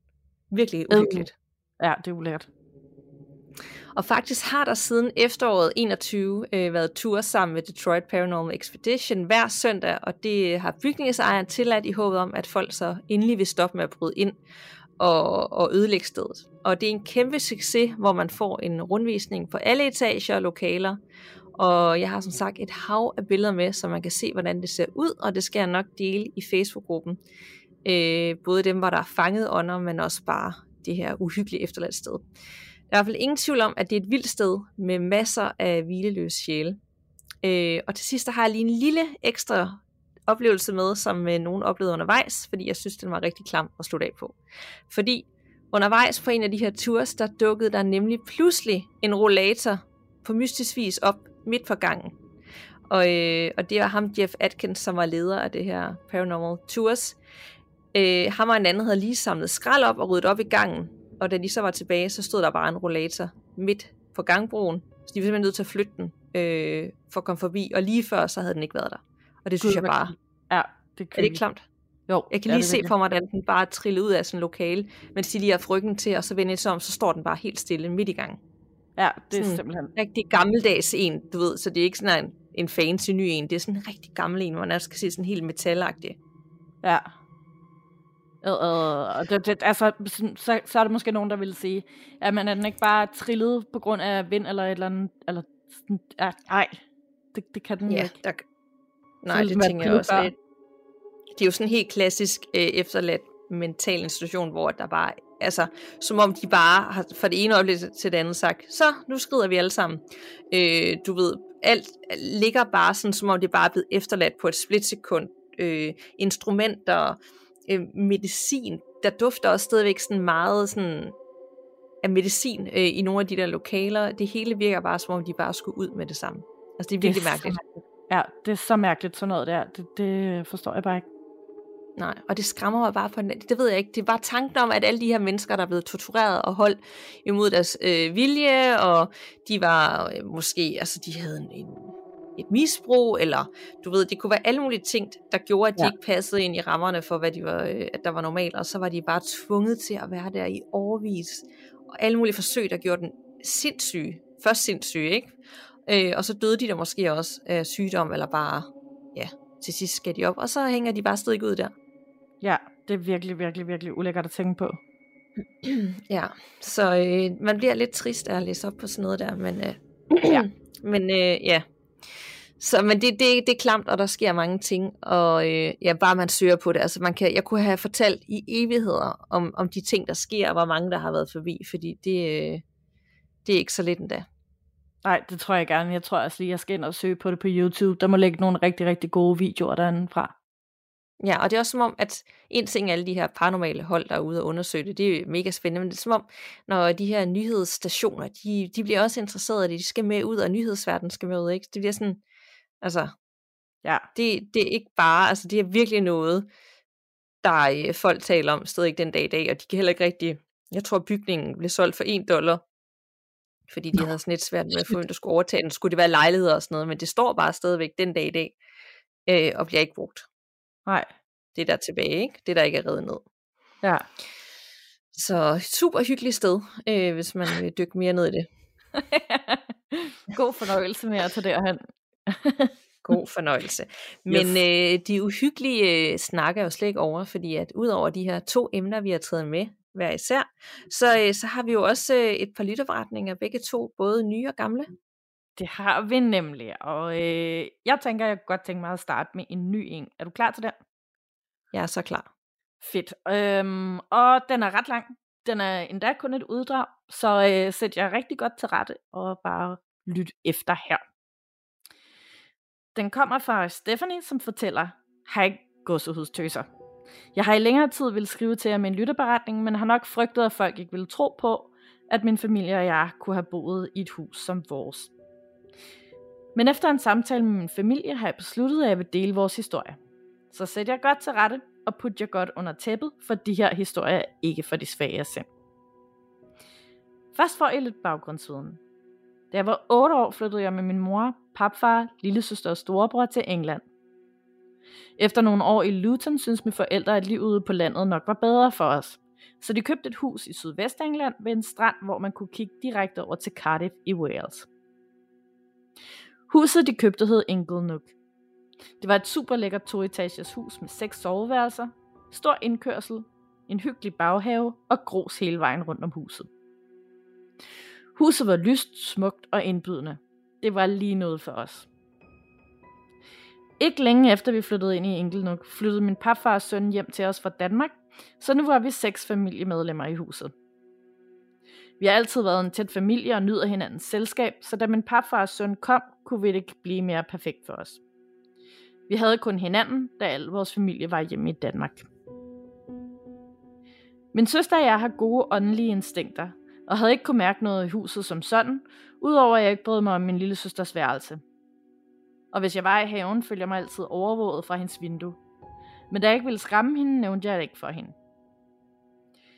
S1: Virkelig uhyggeligt.
S2: Ja, det er ulækkert.
S1: Og faktisk har der siden efteråret 21 øh, været tur sammen med Detroit Paranormal Expedition hver søndag, og det har bygningsejeren tilladt i håbet om, at folk så endelig vil stoppe med at bryde ind og, og ødelægge stedet. Og det er en kæmpe succes, hvor man får en rundvisning på alle etager og lokaler, og jeg har som sagt et hav af billeder med, så man kan se, hvordan det ser ud, og det skal jeg nok dele i Facebook-gruppen. Øh, både dem, hvor der er fanget ånder, men også bare det her uhyggelige efterladt sted. Der er i hvert fald ingen tvivl om, at det er et vildt sted med masser af hvileløs sjæle. Øh, og til sidst der har jeg lige en lille ekstra oplevelse med, som øh, nogen oplevede undervejs, fordi jeg synes, den var rigtig klam at slutte af på. Fordi undervejs på en af de her tours, der dukkede der nemlig pludselig en rollator på mystisk vis op midt for gangen. Og, øh, og det var ham, Jeff Atkins, som var leder af det her Paranormal Tours. Øh, ham og en anden havde lige samlet skrald op og ryddet op i gangen. Og da de så var tilbage, så stod der bare en rollator midt på gangbroen. Så de var simpelthen nødt til at flytte den øh, for at komme forbi. Og lige før, så havde den ikke været der. Og det synes God, jeg bare...
S2: Ja,
S1: det er, er det ikke klamt?
S2: Jo,
S1: jeg kan lige se for mig, at den bare trillede ud af sådan en lokale, mens de lige har frygten til, og så vender sig om, så står den bare helt stille midt i gangen.
S2: Ja, det er sådan simpelthen...
S1: Rigtig gammeldags en, du ved, så det er ikke sådan en, en fancy ny en, det er sådan en rigtig gammel en, hvor man også kan se sådan helt metalagtig.
S2: Ja. Øh, øh, det, det, altså, så, så er der måske nogen, der vil sige, at man er den ikke bare trillet på grund af vind eller et eller andet, eller sådan, ja, nej, det, det kan den
S1: ja,
S2: ikke.
S1: Der, nej, det, det tænker jeg også lidt. Det er jo sådan helt klassisk øh, efterladt mental institution, hvor der bare altså, som om de bare har fra det ene øjeblik til det andet sagt, så nu skrider vi alle sammen. Øh, du ved, alt ligger bare sådan, som om det bare er blevet efterladt på et splitsekund. Øh, instrumenter, øh, medicin, der dufter også stadigvæk sådan meget sådan af medicin øh, i nogle af de der lokaler. Det hele virker bare, som om de bare skulle ud med det samme. Altså, det er virkelig det er mærkeligt.
S2: mærkeligt. Ja, det er så mærkeligt sådan noget der. Det, det forstår jeg bare ikke.
S1: Nej, og det skræmmer mig bare på den. Det ved jeg ikke. Det er bare tanken om, at alle de her mennesker, der er blevet tortureret og holdt imod deres øh, vilje, og de var øh, måske, altså de havde en, en, et misbrug, eller du ved, det kunne være alle mulige ting, der gjorde, at de ja. ikke passede ind i rammerne for, hvad de var, øh, at der var normalt, og så var de bare tvunget til at være der i overvis, og alle mulige forsøg, der gjorde den sindssyge. Først sindssyge, ikke? Øh, og så døde de der måske også af sygdom, eller bare, ja, til sidst skal de op, og så hænger de bare stadig ud der.
S2: Ja, det er virkelig, virkelig, virkelig ulækkert at tænke på.
S1: ja, så øh, man bliver lidt trist af at læse op på sådan noget der, men øh, ja, men øh, ja. Så, men det, det, det er klamt, og der sker mange ting, og øh, ja, bare man søger på det. Altså man kan, jeg kunne have fortalt i evigheder om, om de ting, der sker, og hvor mange der har været forbi, fordi det, øh, det er ikke så lidt endda.
S2: Nej, det tror jeg gerne. Jeg tror også lige, jeg skal ind og søge på det på YouTube. Der må ligge nogle rigtig, rigtig gode videoer derinde fra.
S1: Ja, og det er også som om, at en ting er alle de her paranormale hold, der er ude og undersøge det, det er mega spændende, men det er som om, når de her nyhedsstationer, de, de bliver også interesserede i det, de skal med ud, og nyhedsverdenen skal med ud, ikke? Det bliver sådan, altså, ja, det, det er ikke bare, altså det er virkelig noget, der øh, folk taler om, stadig den dag i dag, og de kan heller ikke rigtig, jeg tror bygningen blev solgt for en dollar, fordi de Nå. havde sådan lidt svært med at få, hvem der skulle overtage den, skulle det være lejligheder og sådan noget, men det står bare stadigvæk den dag i dag, øh, og bliver ikke brugt.
S2: Nej.
S1: Det der er tilbage, ikke? Det der ikke er reddet ned.
S2: Ja.
S1: Så super hyggeligt sted, øh, hvis man vil dykke mere ned i det.
S2: God fornøjelse med at tage derhen.
S1: God fornøjelse. Men yes. øh, de uhyggelige øh, snakker jo slet ikke over, fordi at udover de her to emner, vi har taget med hver især, så, øh, så har vi jo også øh, et par lytterforretninger, begge to, både nye og gamle.
S2: Det har vi nemlig, og øh, jeg tænker, jeg godt tænke mig at starte med en ny en. Er du klar til den?
S1: Jeg er så klar.
S2: Fedt. Øhm, og den er ret lang. Den er endda kun et uddrag, så øh, sæt jeg rigtig godt til rette og bare lyt efter her. Den kommer fra Stephanie, som fortæller, hej godsehudstøser. Jeg har i længere tid ville skrive til jer med en lytteberetning, men har nok frygtet, at folk ikke ville tro på, at min familie og jeg kunne have boet i et hus som vores. Men efter en samtale med min familie har jeg besluttet, at jeg vil dele vores historie. Så sæt jer godt til rette og put jer godt under tæppet, for de her historier er ikke for de svage sind. Først får I lidt baggrundsviden. Da jeg var 8 år, flyttede jeg med min mor, papfar, lillesøster og storebror til England. Efter nogle år i Luton synes mine forældre, at livet ude på landet nok var bedre for os. Så de købte et hus i Sydvestengland ved en strand, hvor man kunne kigge direkte over til Cardiff i Wales. Huset de købte hed Inglenook. Det var et super lækkert toetages hus med seks soveværelser, stor indkørsel, en hyggelig baghave og grus hele vejen rundt om huset. Huset var lyst, smukt og indbydende. Det var lige noget for os. Ikke længe efter vi flyttede ind i Inglenook, flyttede min papfar og søn hjem til os fra Danmark, så nu var vi seks familiemedlemmer i huset. Vi har altid været en tæt familie og nyder hinandens selskab, så da min papfars søn kom, kunne vi det ikke blive mere perfekt for os. Vi havde kun hinanden, da al vores familie var hjemme i Danmark. Min søster og jeg har gode åndelige instinkter, og havde ikke kunne mærke noget i huset som sådan, udover at jeg ikke brød mig om min lille søsters værelse. Og hvis jeg var i haven, følte jeg mig altid overvåget fra hendes vindue. Men da jeg ikke ville skræmme hende, nævnte jeg det ikke for hende.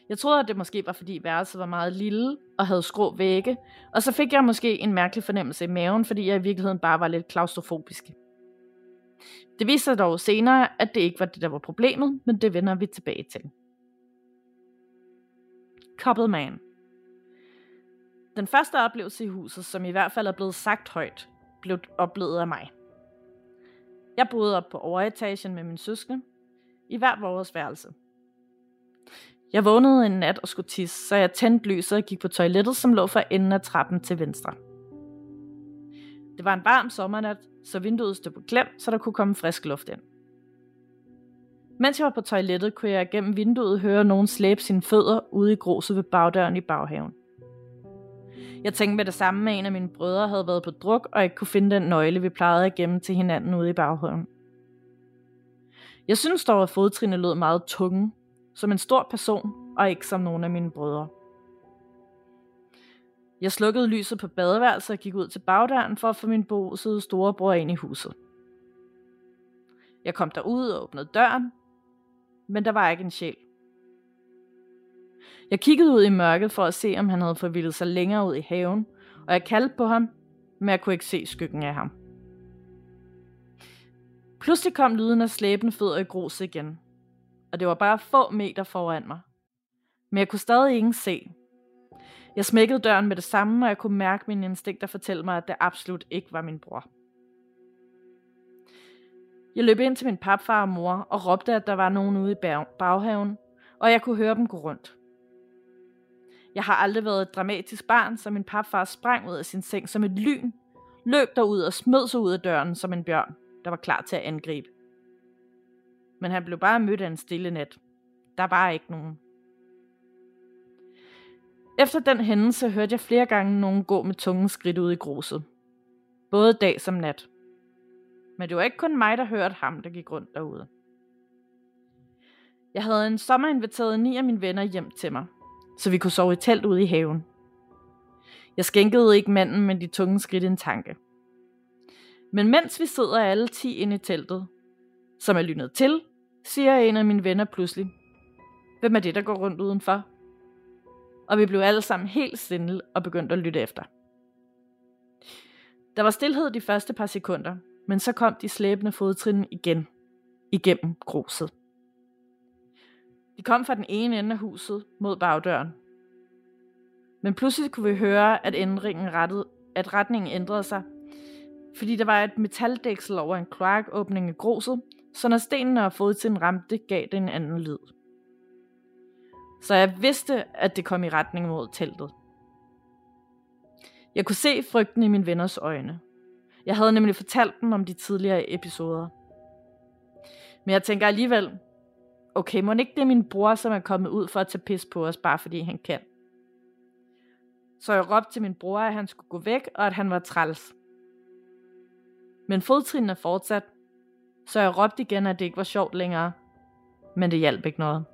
S2: Jeg troede, at det måske var, fordi værelset var meget lille og havde skrå vægge, og så fik jeg måske en mærkelig fornemmelse i maven, fordi jeg i virkeligheden bare var lidt klaustrofobisk. Det viste sig dog senere, at det ikke var det, der var problemet, men det vender vi tilbage til. Couple Man Den første oplevelse i huset, som i hvert fald er blevet sagt højt, blev oplevet af mig. Jeg boede op på overetagen med min søskende, i hver vores værelse. Jeg vågnede en nat og skulle tisse, så jeg tændte lyset og gik på toilettet, som lå for enden af trappen til venstre. Det var en varm sommernat, så vinduet stod på klem, så der kunne komme frisk luft ind. Mens jeg var på toilettet, kunne jeg gennem vinduet høre nogen slæbe sine fødder ude i gruset ved bagdøren i baghaven. Jeg tænkte med det samme, at en af mine brødre havde været på druk, og ikke kunne finde den nøgle, vi plejede at gemme til hinanden ude i baghaven. Jeg synes dog, at fodtrinene lød meget tunge, som en stor person, og ikke som nogen af mine brødre. Jeg slukkede lyset på badeværelset og gik ud til bagdøren for at få min bosede storebror ind i huset. Jeg kom derud og åbnede døren, men der var ikke en sjæl. Jeg kiggede ud i mørket for at se, om han havde forvildet sig længere ud i haven, og jeg kaldte på ham, men jeg kunne ikke se skyggen af ham. Pludselig kom lyden af slæbende fødder i grus igen, og det var bare få meter foran mig. Men jeg kunne stadig ingen se. Jeg smækkede døren med det samme, og jeg kunne mærke mine instinkter fortælle mig, at det absolut ikke var min bror. Jeg løb ind til min papfar og mor og råbte, at der var nogen ude i baghaven, og jeg kunne høre dem gå rundt. Jeg har aldrig været et dramatisk barn, så min papfar sprang ud af sin seng som et lyn, løb derud og smed sig ud af døren som en bjørn, der var klar til at angribe. Men han blev bare mødt af en stille nat. Der var ikke nogen. Efter den hændelse hørte jeg flere gange nogen gå med tunge skridt ud i gruset. Både dag som nat. Men det var ikke kun mig, der hørte ham, der gik rundt derude. Jeg havde en sommer inviteret ni af mine venner hjem til mig, så vi kunne sove i telt ude i haven. Jeg skænkede ikke manden med de tunge skridt en tanke. Men mens vi sidder alle ti inde i teltet, som er lynet til, siger en af mine venner pludselig, hvem er det, der går rundt udenfor? Og vi blev alle sammen helt stille og begyndte at lytte efter. Der var stillhed de første par sekunder, men så kom de slæbende fodtrin igen, igennem gruset. De kom fra den ene ende af huset mod bagdøren. Men pludselig kunne vi høre, at, ændringen rettede, at retningen ændrede sig, fordi der var et metaldæksel over en kloakåbning i gruset, så når stenen og fodtrin ramte, gav det en anden lyd. Så jeg vidste, at det kom i retning mod teltet. Jeg kunne se frygten i min venners øjne. Jeg havde nemlig fortalt dem om de tidligere episoder. Men jeg tænker alligevel, okay, må ikke det er min bror, som er kommet ud for at tage pis på os, bare fordi han kan. Så jeg råbte til min bror, at han skulle gå væk, og at han var træls. Men fodtrinene fortsatte, så jeg råbte igen, at det ikke var sjovt længere. Men det hjalp ikke noget.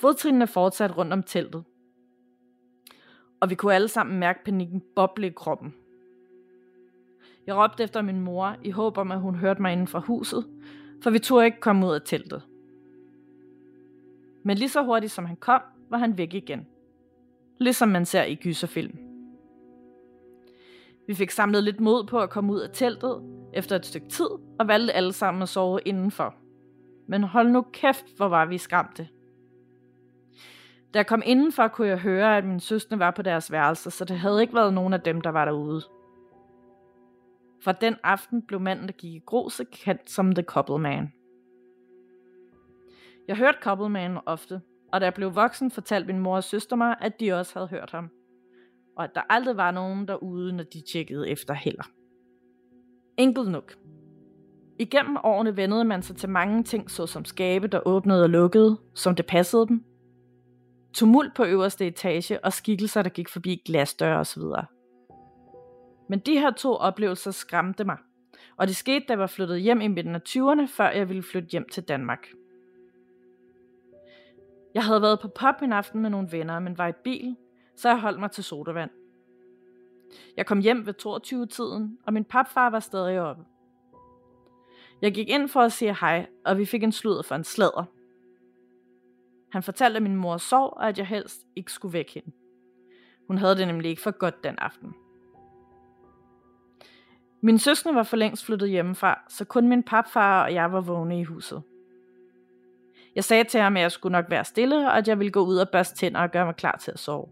S2: Fodtrinene fortsatte rundt om teltet. Og vi kunne alle sammen mærke panikken boble i kroppen. Jeg råbte efter min mor i håb om, at hun hørte mig inden fra huset, for vi turde ikke komme ud af teltet. Men lige så hurtigt som han kom, var han væk igen. Ligesom man ser i gyserfilm. Vi fik samlet lidt mod på at komme ud af teltet efter et stykke tid, og valgte alle sammen at sove indenfor. Men hold nu kæft, hvor var vi skræmte. Da jeg kom indenfor, kunne jeg høre, at min søstre var på deres værelse, så det havde ikke været nogen af dem, der var derude. Fra den aften blev manden, der gik i grose, kendt som The Couple Man. Jeg hørte Couple Man ofte, og da jeg blev voksen, fortalte min mor og søster mig, at de også havde hørt ham. Og at der aldrig var nogen derude, når de tjekkede efter heller. Enkelt nok. Igennem årene vendede man sig til mange ting, såsom skabe, der åbnede og lukkede, som det passede dem. Tumult på øverste etage og skikkelser, der gik forbi glasdøre osv. Men de her to oplevelser skræmte mig, og det skete, da jeg var flyttet hjem i midten af 20'erne, før jeg ville flytte hjem til Danmark. Jeg havde været på pop en aften med nogle venner, men var i bil, så jeg holdt mig til sodavand. Jeg kom hjem ved 22-tiden, og min papfar var stadig oppe. Jeg gik ind for at sige hej, og vi fik en sludder for en sladder. Han fortalte, at min mor sov, og at jeg helst ikke skulle væk hende. Hun havde det nemlig ikke for godt den aften. Min søskende var for længst flyttet hjemmefra, så kun min papfar og jeg var vågne i huset. Jeg sagde til ham, at jeg skulle nok være stille, og at jeg ville gå ud og børste tænder og gøre mig klar til at sove.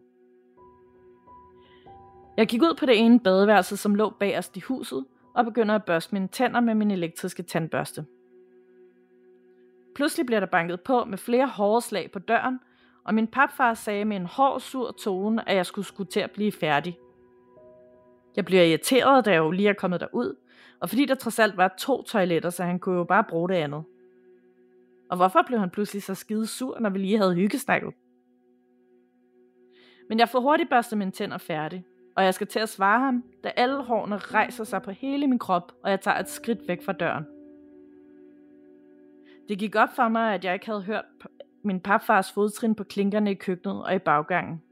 S2: Jeg gik ud på det ene badeværelse, som lå bagerst i huset, og begynder at børste mine tænder med min elektriske tandbørste. Pludselig bliver der banket på med flere hårde slag på døren, og min papfar sagde med en hård, sur tone, at jeg skulle skulle til at blive færdig. Jeg bliver irriteret, da jeg jo lige er kommet derud, og fordi der trods alt var to toiletter, så han kunne jo bare bruge det andet. Og hvorfor blev han pludselig så skide sur, når vi lige havde hyggesnakket? Men jeg får hurtigt børstet mine tænder færdig, og jeg skal til at svare ham, da alle hårene rejser sig på hele min krop, og jeg tager et skridt væk fra døren. Det gik op for mig, at jeg ikke havde hørt min papfars fodtrin på klinkerne i køkkenet og i baggangen.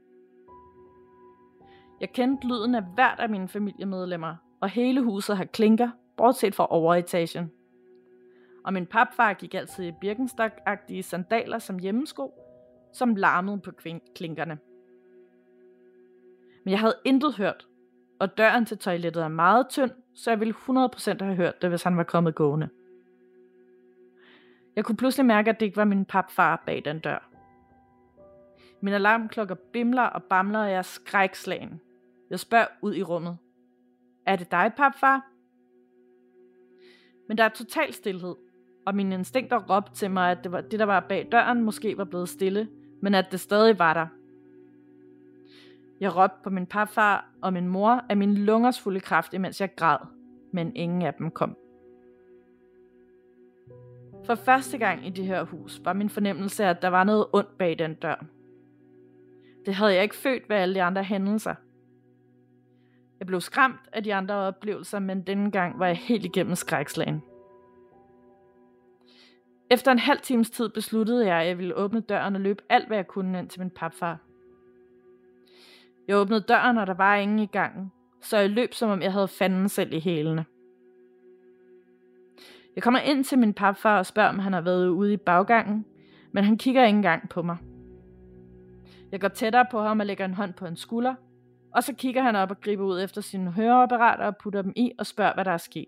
S2: Jeg kendte lyden af hvert af mine familiemedlemmer, og hele huset har klinker, bortset fra overetagen. Og min papfar gik altid i birkenstock-agtige sandaler som hjemmesko, som larmede på klinkerne. Men jeg havde intet hørt, og døren til toilettet er meget tynd, så jeg ville 100% have hørt det, hvis han var kommet gående. Jeg kunne pludselig mærke, at det ikke var min papfar bag den dør. Min alarmklokker bimler og bamler, og jeg er skrækslagen. Jeg spørger ud i rummet. Er det dig, papfar? Men der er total stillhed, og mine instinkter råbte til mig, at det, var, det, der var bag døren, måske var blevet stille, men at det stadig var der. Jeg råbte på min papfar og min mor af min lungers fulde kraft, imens jeg græd, men ingen af dem kom. For første gang i det her hus var min fornemmelse, at der var noget ondt bag den dør. Det havde jeg ikke følt ved alle de andre hændelser. Jeg blev skræmt af de andre oplevelser, men denne gang var jeg helt igennem skrækslagen. Efter en halv times tid besluttede jeg, at jeg ville åbne døren og løbe alt, hvad jeg kunne ind til min papfar. Jeg åbnede døren, og der var ingen i gangen, så jeg løb, som om jeg havde fanden selv i hælene. Jeg kommer ind til min papfar og spørger, om han har været ude i baggangen, men han kigger ikke engang på mig. Jeg går tættere på ham og lægger en hånd på en skulder, og så kigger han op og griber ud efter sine høreapparater og putter dem i og spørger, hvad der er sket.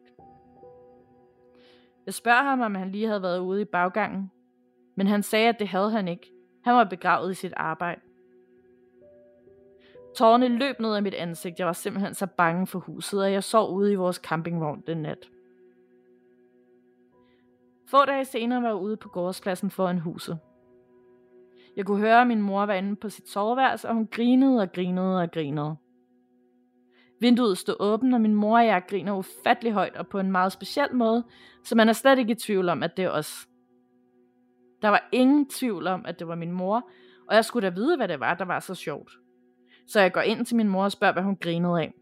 S2: Jeg spørger ham, om han lige havde været ude i baggangen, men han sagde, at det havde han ikke. Han var begravet i sit arbejde. Tårerne løb ned af mit ansigt. Jeg var simpelthen så bange for huset, og jeg sov ude i vores campingvogn den nat. Få dage senere var jeg ude på gårdspladsen foran huset. Jeg kunne høre, at min mor var inde på sit soveværelse, og hun grinede og grinede og grinede. Vinduet stod åbent, og min mor og jeg griner ufattelig højt og på en meget speciel måde, så man er slet ikke i tvivl om, at det er os. Der var ingen tvivl om, at det var min mor, og jeg skulle da vide, hvad det var, der var så sjovt. Så jeg går ind til min mor og spørger, hvad hun grinede af.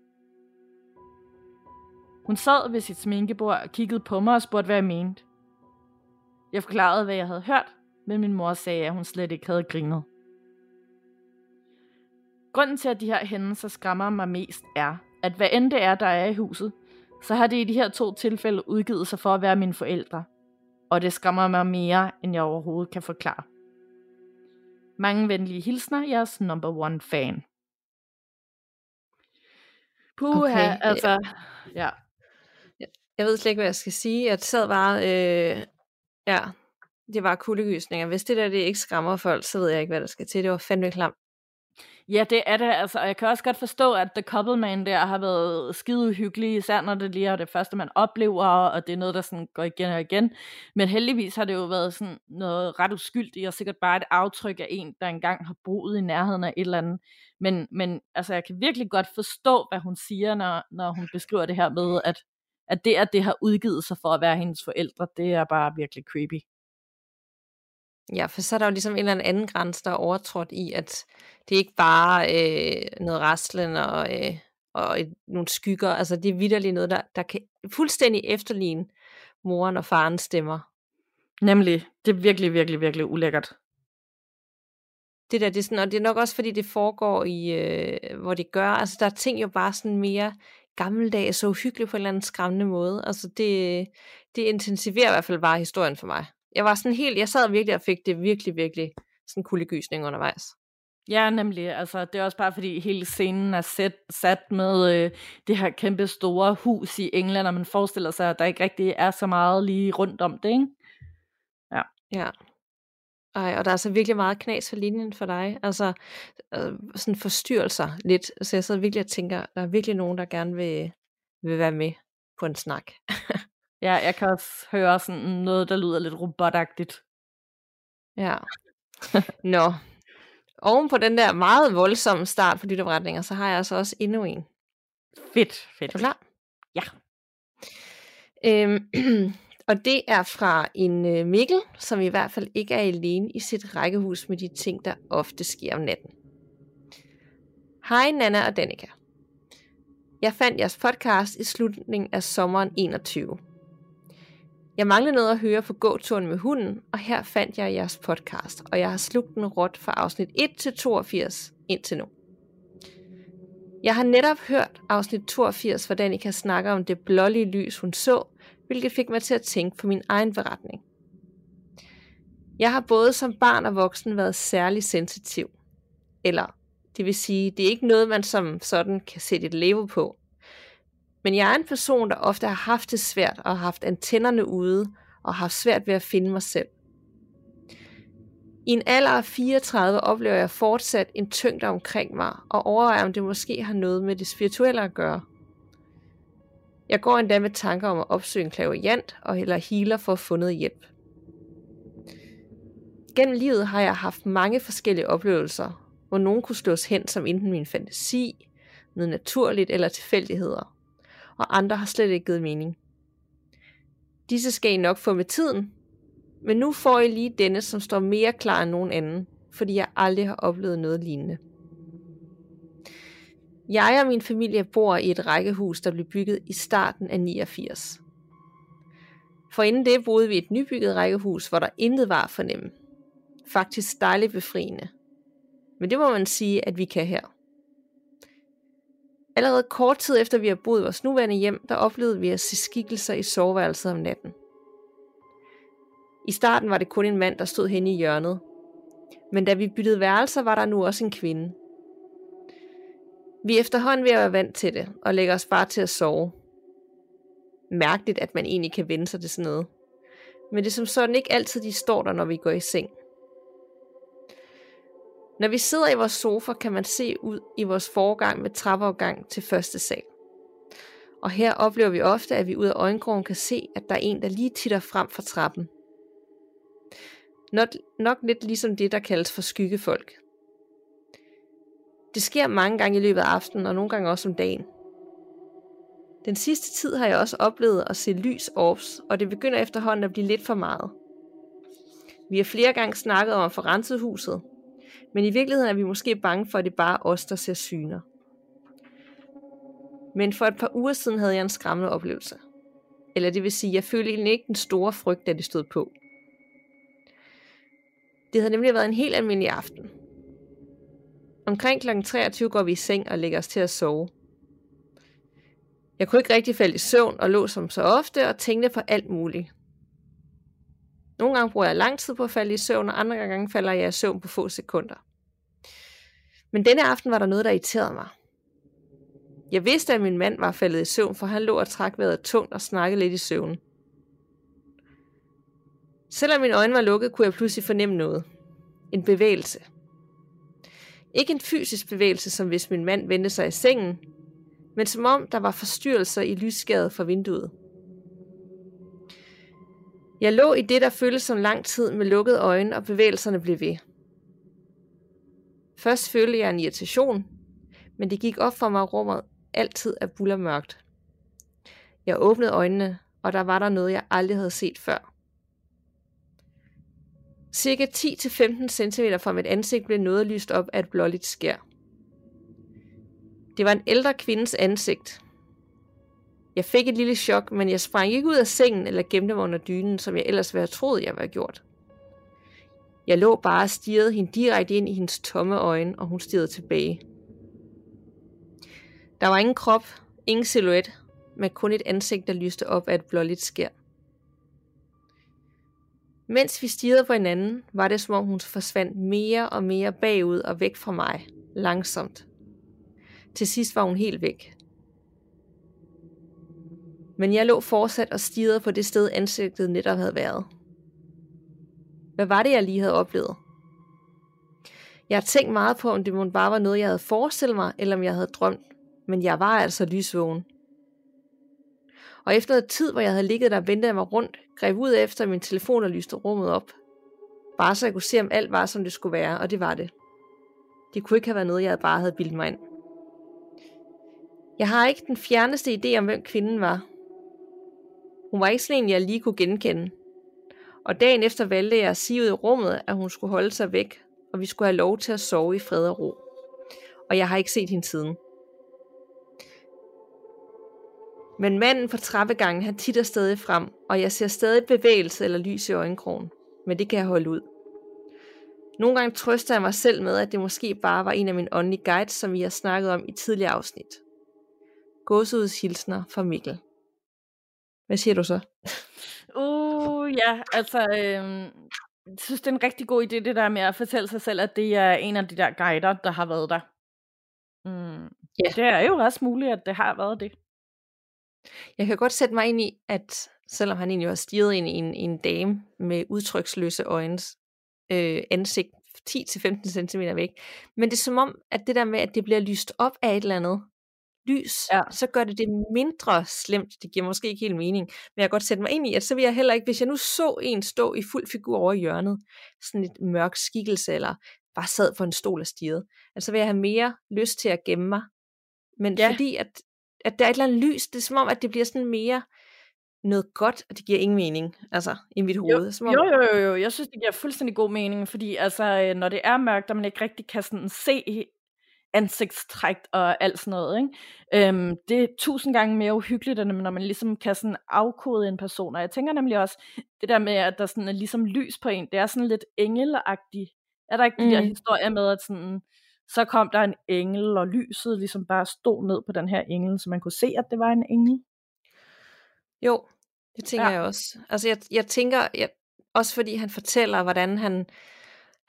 S2: Hun sad ved sit sminkebord og kiggede på mig og spurgte, hvad jeg mente. Jeg forklarede, hvad jeg havde hørt, men min mor sagde, at hun slet ikke havde grinet. Grunden til, at de her hændelser skræmmer mig mest, er, at hvad end det er, der er i huset, så har det i de her to tilfælde udgivet sig for at være mine forældre. Og det skræmmer mig mere, end jeg overhovedet kan forklare. Mange venlige hilsner, jeres number one fan. Puha, okay, altså, ja.
S1: Jeg ved slet ikke, hvad jeg skal sige. Jeg sad bare, øh, ja, det var kuldegysninger. Hvis det der det ikke skræmmer folk, så ved jeg ikke, hvad der skal til. Det var fandme klamt.
S2: Ja, det er det, altså, og jeg kan også godt forstå, at The Couple Man der har været skide uhyggelig, især når det lige er det første, man oplever, og det er noget, der sådan går igen og igen. Men heldigvis har det jo været sådan noget ret uskyldigt, og sikkert bare et aftryk af en, der engang har boet i nærheden af et eller andet. Men, men altså, jeg kan virkelig godt forstå, hvad hun siger, når, når hun beskriver det her med, at, at det, at det har udgivet sig for at være hendes forældre, det er bare virkelig creepy.
S1: Ja, for så er der jo ligesom en eller anden grænse, der er overtrådt i, at det ikke bare øh, noget raslen og, øh, og et, nogle skygger. Altså det er vidderligt noget, der, der kan fuldstændig efterligne moren og farens stemmer.
S2: Nemlig, det er virkelig, virkelig, virkelig ulækkert.
S1: Det der, det er sådan, og det er nok også fordi det foregår i, øh, hvor det gør, altså der er ting jo bare sådan mere gammeldags så uhyggeligt på en eller anden skræmmende måde. Altså det, det intensiverer i hvert fald bare historien for mig. Jeg var sådan helt, jeg sad virkelig og fik det virkelig, virkelig sådan kuldegysning undervejs.
S2: Ja, nemlig. Altså, det er også bare fordi hele scenen er sat, sat med øh, det her kæmpe store hus i England, og man forestiller sig, at der ikke rigtig er så meget lige rundt om det, ikke?
S1: Ja. Ja. Ej, og der er så virkelig meget knas for linjen for dig. Altså, øh, sådan forstyrrelser lidt. Så jeg sidder virkelig og tænker, der er virkelig nogen, der gerne vil, vil være med på en snak.
S2: ja, jeg kan også høre sådan noget, der lyder lidt robotagtigt.
S1: Ja. Nå, Oven på den der meget voldsomme start på lytterberetninger, så har jeg altså også endnu en.
S2: Fedt, fedt.
S1: Er du klar?
S2: Ja.
S1: Øhm, Og det er fra en øh, Mikkel, som i hvert fald ikke er alene i sit rækkehus med de ting, der ofte sker om natten. Hej Nana og Danika. Jeg fandt jeres podcast i slutningen af sommeren 21. Jeg manglede noget at høre på gåturen med hunden, og her fandt jeg jeres podcast, og jeg har slugt den råt fra afsnit 1 til 82 indtil nu. Jeg har netop hørt afsnit 82, hvor Danika snakker om det blålige lys, hun så, hvilket fik mig til at tænke på min egen beretning. Jeg har både som barn og voksen været særlig sensitiv. Eller, det vil sige, det er ikke noget, man som sådan kan sætte et label på. Men jeg er en person, der ofte har haft det svært og har haft antennerne ude og har haft svært ved at finde mig selv. I en alder af 34 oplever jeg fortsat en tyngde omkring mig, og overvejer, om det måske har noget med det spirituelle at gøre. Jeg går endda med tanker om at opsøge en klaverjant og heller healer for at få noget hjælp. Gennem livet har jeg haft mange forskellige oplevelser, hvor nogen kunne slås hen som enten min fantasi, noget naturligt eller tilfældigheder, og andre har slet ikke givet mening. Disse skal I nok få med tiden, men nu får I lige denne, som står mere klar end nogen anden, fordi jeg aldrig har oplevet noget lignende. Jeg og min familie bor i et rækkehus, der blev bygget i starten af 89. For inden det boede vi i et nybygget rækkehus, hvor der intet var for nemme. Faktisk dejligt befriende. Men det må man sige, at vi kan her. Allerede kort tid efter vi har boet i vores nuværende hjem, der oplevede vi at se skikkelser i soveværelset om natten. I starten var det kun en mand, der stod henne i hjørnet. Men da vi byttede værelser, var der nu også en kvinde. Vi er efterhånden ved at være vant til det, og lægger os bare til at sove. Mærkeligt, at man egentlig kan vende sig til sådan noget. Men det er som sådan ikke altid, de står der, når vi går i seng. Når vi sidder i vores sofa, kan man se ud i vores forgang med trappeopgang til første sal. Og her oplever vi ofte, at vi ud af øjenkrogen kan se, at der er en, der lige titter frem fra trappen. Nok, nok lidt ligesom det, der kaldes for skyggefolk. Det sker mange gange i løbet af aftenen, og nogle gange også om dagen. Den sidste tid har jeg også oplevet at se lys orbs, og det begynder efterhånden at blive lidt for meget. Vi har flere gange snakket om at få renset huset, men i virkeligheden er vi måske bange for, at det bare er os, der ser syner. Men for et par uger siden havde jeg en skræmmende oplevelse. Eller det vil sige, jeg følte egentlig ikke den store frygt, da det stod på. Det havde nemlig været en helt almindelig aften. Omkring kl. 23 går vi i seng og lægger os til at sove. Jeg kunne ikke rigtig falde i søvn og lå som så ofte og tænkte på alt muligt. Nogle gange bruger jeg lang tid på at falde i søvn, og andre gange falder jeg i søvn på få sekunder. Men denne aften var der noget, der irriterede mig. Jeg vidste, at min mand var faldet i søvn, for han lå og trak vejret tungt og snakkede lidt i søvn. Selvom mine øjne var lukket, kunne jeg pludselig fornemme noget. En bevægelse. Ikke en fysisk bevægelse, som hvis min mand vendte sig i sengen, men som om der var forstyrrelser i lysskæret fra vinduet. Jeg lå i det, der føltes som lang tid med lukkede øjne, og bevægelserne blev ved. Først følte jeg en irritation, men det gik op for mig, at rummet altid er bullermørkt. Jeg åbnede øjnene, og der var der noget, jeg aldrig havde set før. Cirka 10-15 cm fra mit ansigt blev noget lyst op af et blåligt skær. Det var en ældre kvindes ansigt. Jeg fik et lille chok, men jeg sprang ikke ud af sengen eller gemte mig under dynen, som jeg ellers ville have troet, jeg var gjort. Jeg lå bare og stirrede hende direkte ind i hendes tomme øjne, og hun stirrede tilbage. Der var ingen krop, ingen silhuet, men kun et ansigt, der lyste op af et blåligt skær. Mens vi stirrede på hinanden, var det som om hun forsvandt mere og mere bagud og væk fra mig, langsomt. Til sidst var hun helt væk. Men jeg lå fortsat og stirrede på det sted, ansigtet netop havde været. Hvad var det, jeg lige havde oplevet? Jeg har tænkt meget på, om det bare var noget, jeg havde forestillet mig, eller om jeg havde drømt, men jeg var altså lysvågen. Og efter noget tid, hvor jeg havde ligget der og ventet mig rundt, greb ud efter min telefon og lyste rummet op. Bare så jeg kunne se, om alt var, som det skulle være, og det var det. Det kunne ikke have været noget, jeg bare havde bildet mig ind. Jeg har ikke den fjerneste idé om, hvem kvinden var. Hun var ikke sådan en, jeg lige kunne genkende. Og dagen efter valgte jeg at sige ud i rummet, at hun skulle holde sig væk, og vi skulle have lov til at sove i fred og ro. Og jeg har ikke set hende siden. Men manden på trappegangen, han titter stadig frem, og jeg ser stadig bevægelse eller lys i øjenkrogen. Men det kan jeg holde ud. Nogle gange trøster jeg mig selv med, at det måske bare var en af mine åndelige guides, som vi har snakket om i tidligere afsnit. Gåseuds hilsner fra Mikkel. Hvad siger du så?
S2: Uh, ja, altså, øh, jeg synes, det er en rigtig god idé, det der med at fortælle sig selv, at det er en af de der guider, der har været der. Mm. Yeah. Det er jo også muligt, at det har været det.
S1: Jeg kan godt sætte mig ind i, at selvom han egentlig har stiget ind i en, en dame med udtryksløse øjens øh, ansigt 10-15 cm væk, men det er som om, at det der med, at det bliver lyst op af et eller andet, lys, ja. så gør det det mindre slemt. Det giver måske ikke helt mening. Men jeg kan godt sætte mig ind i, at så vil jeg heller ikke, hvis jeg nu så en stå i fuld figur over i hjørnet, sådan et mørk skikkelse, eller bare sad på en stol og stirrede, altså så vil jeg have mere lyst til at gemme mig. Men ja. fordi, at, at der er et eller andet lys, det er som om, at det bliver sådan mere noget godt, og det giver ingen mening, altså, i mit hoved.
S2: Jo,
S1: som om...
S2: jo, jo, jo, jo, jeg synes, det giver fuldstændig god mening, fordi altså, øh, når det er mørkt, og man ikke rigtig kan sådan se ansigtstræk og alt sådan noget. Ikke? Øhm, det er tusind gange mere uhyggeligt, end når man ligesom kan sådan afkode en person. Og jeg tænker nemlig også, det der med, at der sådan er ligesom lys på en, det er sådan lidt engelagtigt. Er der ikke mm. de der historier med, at sådan, så kom der en engel, og lyset ligesom bare stod ned på den her engel, så man kunne se, at det var en engel?
S1: Jo, det tænker ja. jeg også. Altså jeg, jeg tænker, jeg, også fordi han fortæller, hvordan han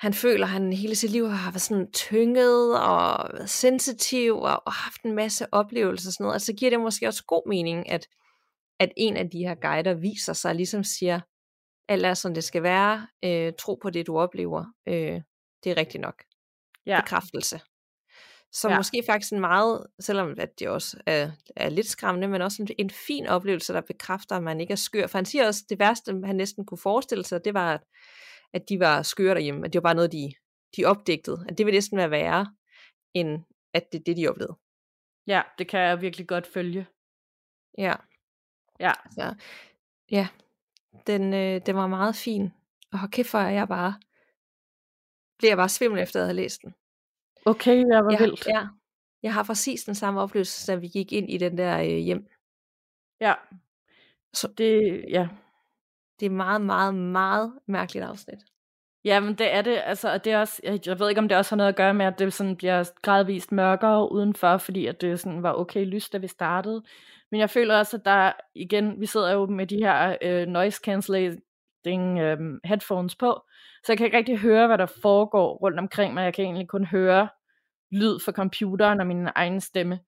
S1: han føler, at han hele sit liv har været sådan tynget og været sensitiv og, og haft en masse oplevelser og sådan noget. Altså giver det måske også god mening, at, at en af de her guider viser sig og ligesom siger, alt er som det skal være, øh, tro på det du oplever, øh, det er rigtigt nok. Ja. Bekræftelse. Så ja. måske faktisk en meget, selvom at det også er, er lidt skræmmende, men også en, en fin oplevelse, der bekræfter, at man ikke er skør. For han siger også, at det værste, han næsten kunne forestille sig, det var, at at de var skøre derhjemme, at det var bare noget, de, de opdigtede, at det ville næsten være værre, end at det er det, de oplevede.
S2: Ja, det kan jeg virkelig godt følge.
S1: Ja.
S2: Ja.
S1: Så, ja, den, øh, den var meget fin, og hold kæft for, at jeg bare bliver bare svimmel efter at have læst den.
S2: Okay, jeg var
S1: ja,
S2: vildt.
S1: Ja, jeg har præcis den samme oplevelse, da vi gik ind i den der øh, hjem.
S2: Ja. Så det, ja.
S1: Det er meget, meget, meget mærkeligt afsnit.
S2: Ja, men det er det, altså, og det er også, jeg, jeg ved ikke, om det også har noget at gøre med, at det sådan bliver gradvist mørkere udenfor, fordi at det sådan var okay lys, da vi startede. Men jeg føler også, at der igen, vi sidder jo med de her øh, noise cancelling øh, headphones på, så jeg kan ikke rigtig høre, hvad der foregår rundt omkring mig. Jeg kan egentlig kun høre lyd fra computeren og min egen stemme.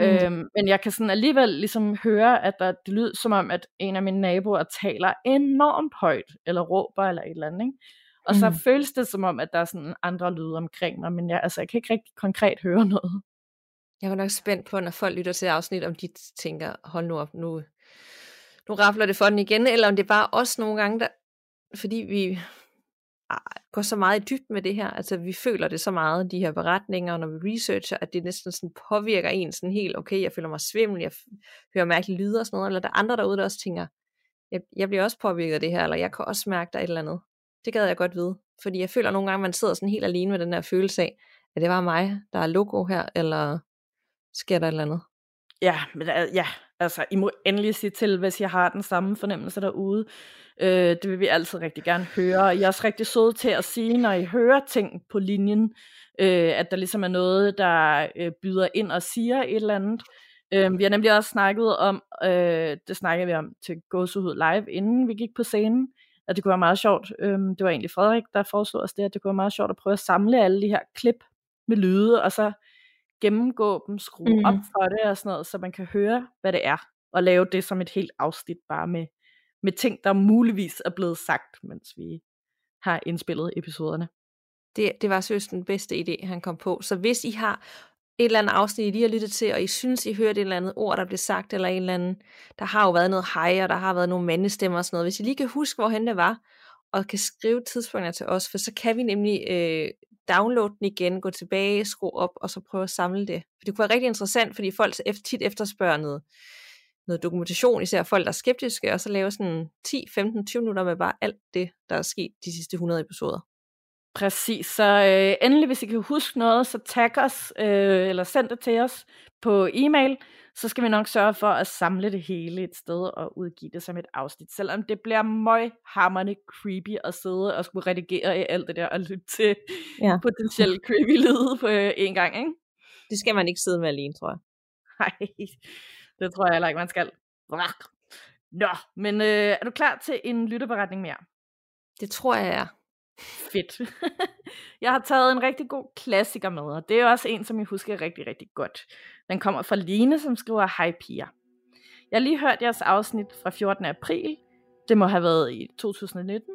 S2: Mm. Øhm, men jeg kan sådan alligevel ligesom høre, at der, det lyder som om, at en af mine naboer taler enormt højt, eller råber, eller et eller andet. Ikke? Og mm. så føles det som om, at der er sådan andre lyde omkring mig, men jeg, altså, jeg kan ikke rigtig konkret høre noget.
S1: Jeg var nok spændt på, når folk lytter til afsnit, om de tænker, hold nu op, nu, nu rafler det for den igen, eller om det er bare os nogle gange, der, fordi vi går så meget i dybden med det her. Altså vi føler det så meget, de her beretninger, når vi researcher, at det næsten sådan påvirker en sådan helt, okay, jeg føler mig svimmel, jeg hører mærkelige lyde og sådan noget, eller der er andre derude, der også tænker, jeg, jeg bliver også påvirket af det her, eller jeg kan også mærke, der er et eller andet. Det gad jeg godt vide, fordi jeg føler nogle gange, man sidder sådan helt alene med den der følelse af, at det var mig, der er logo her, eller sker der et eller andet.
S2: Ja, men øh, ja, altså, I må endelig sige til, hvis jeg har den samme fornemmelse derude. Øh, det vil vi altid rigtig gerne høre. Jeg er også rigtig sød til at sige, når I hører ting på linjen, øh, at der ligesom er noget, der øh, byder ind og siger et eller andet. Øh, vi har nemlig også snakket om, øh, det snakkede vi om til Gåsehud Live, inden vi gik på scenen, at det kunne være meget sjovt. Øh, det var egentlig Frederik, der foreslog os det, at det kunne være meget sjovt at prøve at samle alle de her klip med lyde, og så gennemgå dem, skrue mm. op for det og sådan noget, så man kan høre, hvad det er, og lave det som et helt afsnit bare med, med ting, der muligvis er blevet sagt, mens vi har indspillet episoderne.
S1: Det, det var seriøst den bedste idé, han kom på. Så hvis I har et eller andet afsnit, I lige har lyttet til, og I synes, I hørte et eller andet ord, der blev sagt, eller en eller anden, der har jo været noget hej, og der har været nogle mandestemmer og sådan noget. Hvis I lige kan huske, hvorhen det var, og kan skrive tidspunkter til os, for så kan vi nemlig øh, downloade den igen, gå tilbage, skru op, og så prøve at samle det. For det kunne være rigtig interessant, fordi folk tit efterspørger noget noget dokumentation, især folk, der er skeptiske, og så lave sådan 10, 15, 20 minutter med bare alt det, der er sket de sidste 100 episoder.
S2: Præcis, så øh, endelig hvis I kan huske noget, så tag os, øh, eller send det til os på e-mail, så skal vi nok sørge for at samle det hele et sted og udgive det som et afsnit. Selvom det bliver møghammerende creepy at sidde og skulle redigere i alt det der og lytte til ja. potentielt creepy lyde på øh, en gang, ikke?
S1: Det skal man ikke sidde med alene, tror jeg.
S2: Nej, det tror jeg heller ikke, man skal. Nå, men øh, er du klar til en lytteberetning mere?
S1: Det tror jeg er.
S2: Fedt. jeg har taget en rigtig god klassiker med, og det er også en, som jeg husker rigtig, rigtig godt. Den kommer fra Line, som skriver, Hej piger. Jeg har lige hørt jeres afsnit fra 14. april, det må have været i 2019,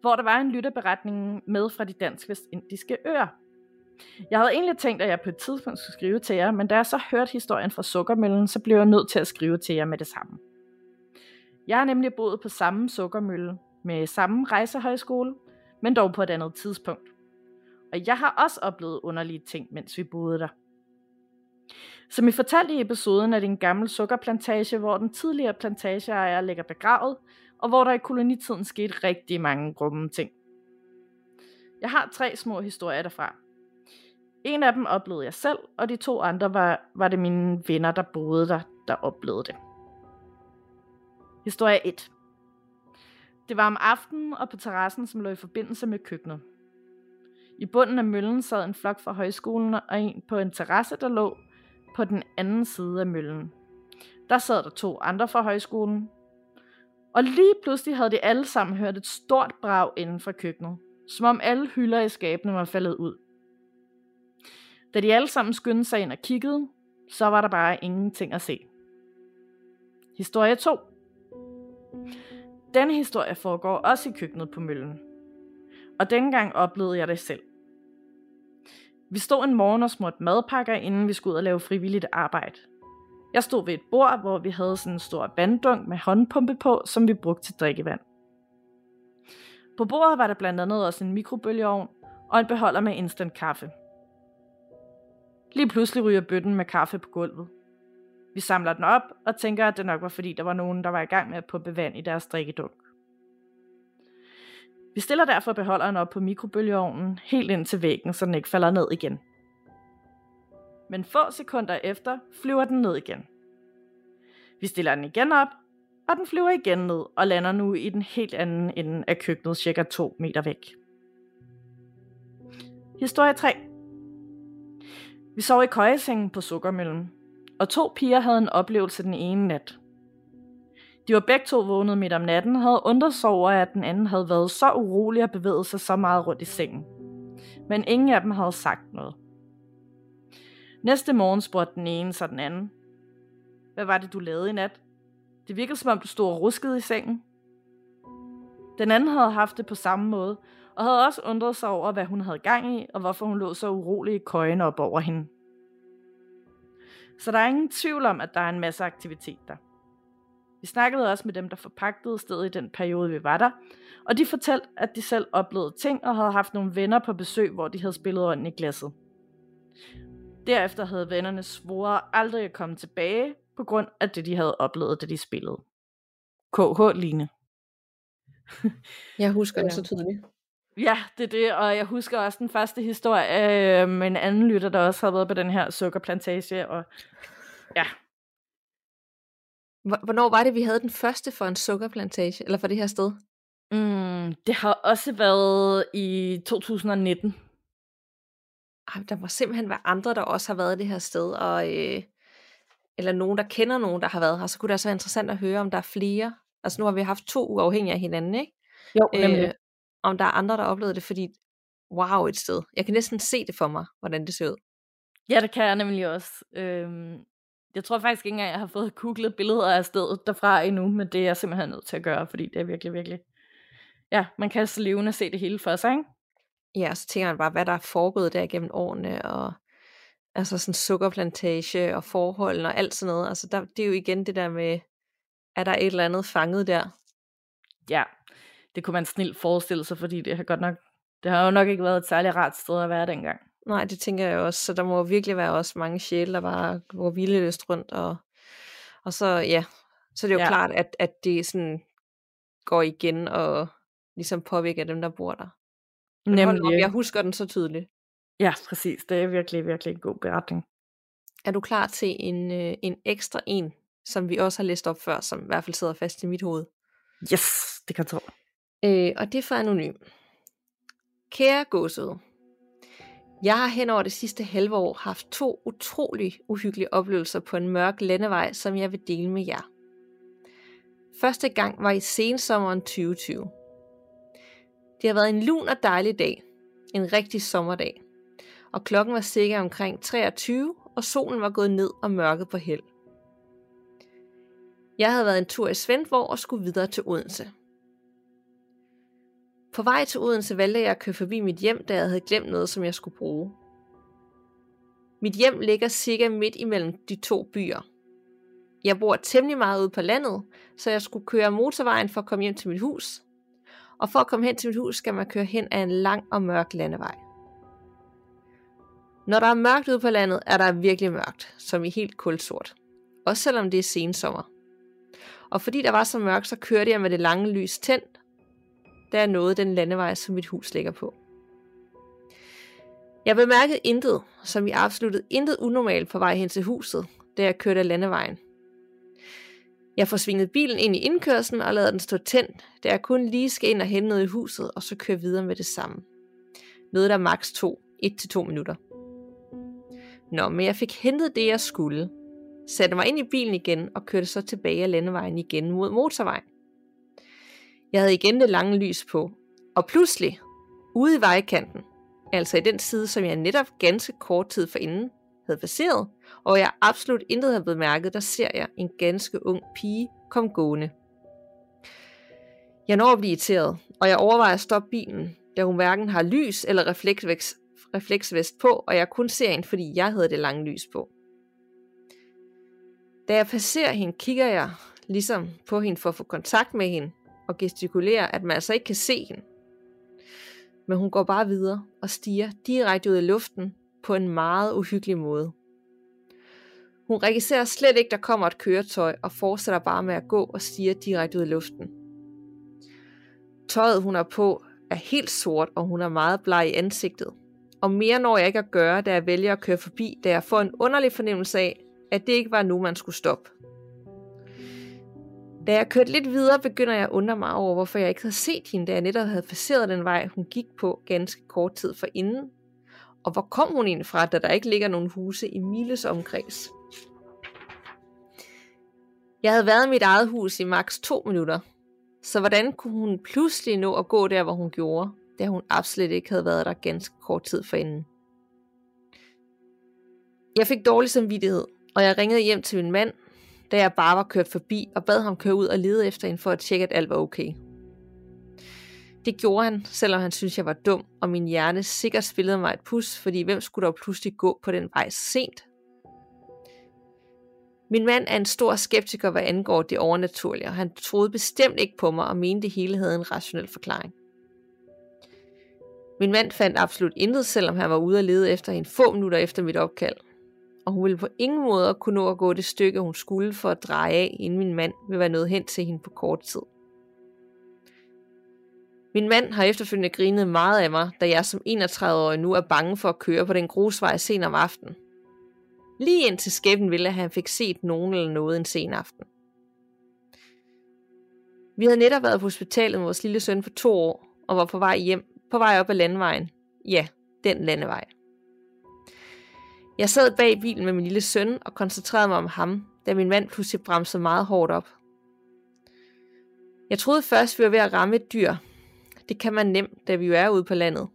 S2: hvor der var en lytterberetning med fra de dansk-vestindiske øer. Jeg havde egentlig tænkt, at jeg på et tidspunkt skulle skrive til jer, men da jeg så hørte historien fra Sukkermøllen, så blev jeg nødt til at skrive til jer med det samme. Jeg har nemlig boet på samme sukkermølle med samme rejsehøjskole, men dog på et andet tidspunkt. Og jeg har også oplevet underlige ting, mens vi boede der. Som I fortalte i episoden er det en gammel sukkerplantage, hvor den tidligere plantageejer ligger begravet, og hvor der i kolonitiden skete rigtig mange grumme ting. Jeg har tre små historier derfra. En af dem oplevede jeg selv, og de to andre var, var det mine venner, der boede der, der oplevede det. Historie 1. Det var om aftenen og på terrassen, som lå i forbindelse med køkkenet. I bunden af møllen sad en flok fra højskolen og en på en terrasse, der lå på den anden side af møllen. Der sad der to andre fra højskolen. Og lige pludselig havde de alle sammen hørt et stort brag inden fra køkkenet, som om alle hylder i skabene var faldet ud. Da de alle sammen skyndte sig ind og kiggede, så var der bare ingenting at se. Historie 2 denne historie foregår også i køkkenet på møllen. Og dengang oplevede jeg det selv. Vi stod en morgen og smurte madpakker, inden vi skulle ud og lave frivilligt arbejde. Jeg stod ved et bord, hvor vi havde sådan en stor vanddunk med håndpumpe på, som vi brugte til drikkevand. På bordet var der blandt andet også en mikrobølgeovn og en beholder med instant kaffe. Lige pludselig ryger bøtten med kaffe på gulvet. Vi samler den op og tænker, at det nok var fordi, der var nogen, der var i gang med at pumpe vand i deres drikkedunk. Vi stiller derfor beholderen op på mikrobølgeovnen helt ind til væggen, så den ikke falder ned igen. Men få sekunder efter flyver den ned igen. Vi stiller den igen op, og den flyver igen ned og lander nu i den helt anden ende af køkkenet, cirka 2 meter væk. Historie 3 Vi sov i køjesengen på sukkermøllen, og to piger havde en oplevelse den ene nat. De var begge to vågnet midt om natten og havde undret sig over, at den anden havde været så urolig og bevæget sig så meget rundt i sengen. Men ingen af dem havde sagt noget. Næste morgen spurgte den ene så den anden. Hvad var det, du lavede i nat? Det virkede som om, du stod og ruskede i sengen. Den anden havde haft det på samme måde, og havde også undret sig over, hvad hun havde gang i, og hvorfor hun lå så urolig i køjen op over hende. Så der er ingen tvivl om, at der er en masse aktivitet der. Vi snakkede også med dem, der forpagtede stedet i den periode, vi var der, og de fortalte, at de selv oplevede ting og havde haft nogle venner på besøg, hvor de havde spillet ånden i glasset. Derefter havde vennerne svoret aldrig at komme tilbage, på grund af det, de havde oplevet, da de spillede. KH Line.
S1: Jeg husker det så tydeligt.
S2: Ja, det er det, og jeg husker også den første historie øh, med en anden lytter, der også havde været på den her sukkerplantage, og ja.
S1: Hvornår var det, vi havde den første for en sukkerplantage, eller for det her sted?
S2: Mm, det har også været i 2019.
S1: Ej, der må simpelthen være andre, der også har været det her sted, og, øh, eller nogen, der kender nogen, der har været her, så kunne det også være interessant at høre, om der er flere. Altså nu har vi haft to uafhængige af hinanden, ikke?
S2: Jo, nemlig. Øh,
S1: om der er andre, der oplevede det, fordi wow et sted. Jeg kan næsten se det for mig, hvordan det ser ud.
S2: Ja, det kan jeg nemlig også. Øhm, jeg tror faktisk ikke engang, jeg har fået googlet billeder af stedet derfra endnu, men det er jeg simpelthen nødt til at gøre, fordi det er virkelig, virkelig... Ja, man kan så levende se det hele for sig, ikke?
S1: Ja, så tænker man bare, hvad der er foregået der gennem årene, og altså sådan sukkerplantage og forholdene og alt sådan noget. Altså der, det er jo igen det der med, er der et eller andet fanget der?
S2: Ja, det kunne man snilt forestille sig, fordi det har godt nok, det har jo nok ikke været et særligt rart sted at være dengang.
S1: Nej, det tænker jeg også. Så der må virkelig være også mange sjæle, der bare går vildløst rundt og, Og så, ja, så er det jo
S2: Ja.
S1: klart, at, at det sådan går igen og ligesom påvirker dem, der bor der. Men hold op, jeg husker den så tydeligt.
S2: Ja, præcis. Det er virkelig, virkelig en god beretning.
S1: Er du klar til en, øh, en ekstra en, som vi også har læst op før, som i hvert fald sidder fast i mit hoved?
S2: Yes, det kan jeg tro.
S1: Øh, og det er for anonym. Kære gåsede, Jeg har hen over det sidste halve år haft to utrolig uhyggelige oplevelser på en mørk landevej, som jeg vil dele med jer. Første gang var i sensommeren 2020. Det har været en lun og dejlig dag. En rigtig sommerdag. Og klokken var cirka omkring 23, og solen var gået ned og mørket på held. Jeg havde været en tur i Svendborg og skulle videre til Odense. På vej til Odense valgte jeg at køre forbi mit hjem, da jeg havde glemt noget, som jeg skulle bruge. Mit hjem ligger cirka midt imellem de to byer. Jeg bor temmelig meget ude på landet, så jeg skulle køre motorvejen for at komme hjem til mit hus. Og for at komme hen til mit hus, skal man køre hen ad en lang og mørk landevej. Når der er mørkt ude på landet, er der virkelig mørkt, som i helt kulsort. Også selvom det er sensommer. Og fordi der var så mørkt, så kørte jeg med det lange lys tændt, da jeg nåede den landevej, som mit hus ligger på. Jeg bemærkede intet, som i absolut intet unormalt på vej hen til huset, da jeg kørte af landevejen. Jeg forsvingede bilen ind i indkørslen og lader den stå tændt, da jeg kun lige skal ind og hente noget i huset, og så køre videre med det samme. Noget der maks tog 1-2 minutter. Nå, men jeg fik hentet det, jeg skulle, satte mig ind i bilen igen og kørte så tilbage af landevejen igen mod motorvejen. Jeg havde igen det lange lys på, og pludselig, ude i vejkanten, altså i den side, som jeg netop ganske kort tid forinden havde passeret, og jeg absolut intet havde bemærket, der ser jeg en ganske ung pige komme gående. Jeg når at blive irriteret, og jeg overvejer at stoppe bilen, da hun hverken har lys eller refleksvest, refleksvest på, og jeg kun ser hende, fordi jeg havde det lange lys på. Da jeg passerer hende, kigger jeg ligesom på hende for at få kontakt med hende, og gestikulerer, at man altså ikke kan se hende. Men hun går bare videre og stiger direkte ud i luften på en meget uhyggelig måde. Hun registrerer slet ikke, der kommer et køretøj, og fortsætter bare med at gå og stiger direkte ud i luften. Tøjet, hun er på, er helt sort, og hun er meget bleg i ansigtet. Og mere når jeg ikke at gøre, da jeg vælger at køre forbi, da jeg får en underlig fornemmelse af, at det ikke var nu, man skulle stoppe. Da jeg kørte lidt videre, begynder jeg at undre mig over, hvorfor jeg ikke havde set hende, da jeg netop havde passeret den vej, hun gik på ganske kort tid forinden. Og hvor kom hun egentlig fra, da der ikke ligger nogen huse i Miles omkreds? Jeg havde været i mit eget hus i maks to minutter, så hvordan kunne hun pludselig nå at gå der, hvor hun gjorde, da hun absolut ikke havde været der ganske kort tid forinden? Jeg fik dårlig samvittighed, og jeg ringede hjem til min mand, da jeg bare var kørt forbi og bad ham køre ud og lede efter hende for at tjekke, at alt var okay. Det gjorde han, selvom han syntes, jeg var dum, og min hjerne sikkert spillede mig et pus, fordi hvem skulle dog pludselig gå på den vej sent? Min mand er en stor skeptiker, hvad angår det overnaturlige, og han troede bestemt ikke på mig og mente, det hele havde en rationel forklaring. Min mand fandt absolut intet, selvom han var ude og lede efter hende få minutter efter mit opkald. Og hun ville på ingen måde kunne nå at gå det stykke, hun skulle for at dreje af, inden min mand ville være nået hen til hende på kort tid. Min mand har efterfølgende grinet meget af mig, da jeg som 31-årig nu er bange for at køre på den grusvej sen om aftenen. Lige indtil skæbnen ville, at han fik set nogen eller noget en sen aften. Vi havde netop været på hospitalet med vores lille søn for to år, og var på vej hjem, på vej op ad landevejen. Ja, den landevej. Jeg sad bag bilen med min lille søn og koncentrerede mig om ham, da min mand pludselig bremsede meget hårdt op. Jeg troede først, vi var ved at ramme et dyr. Det kan man nemt, da vi jo er ude på landet.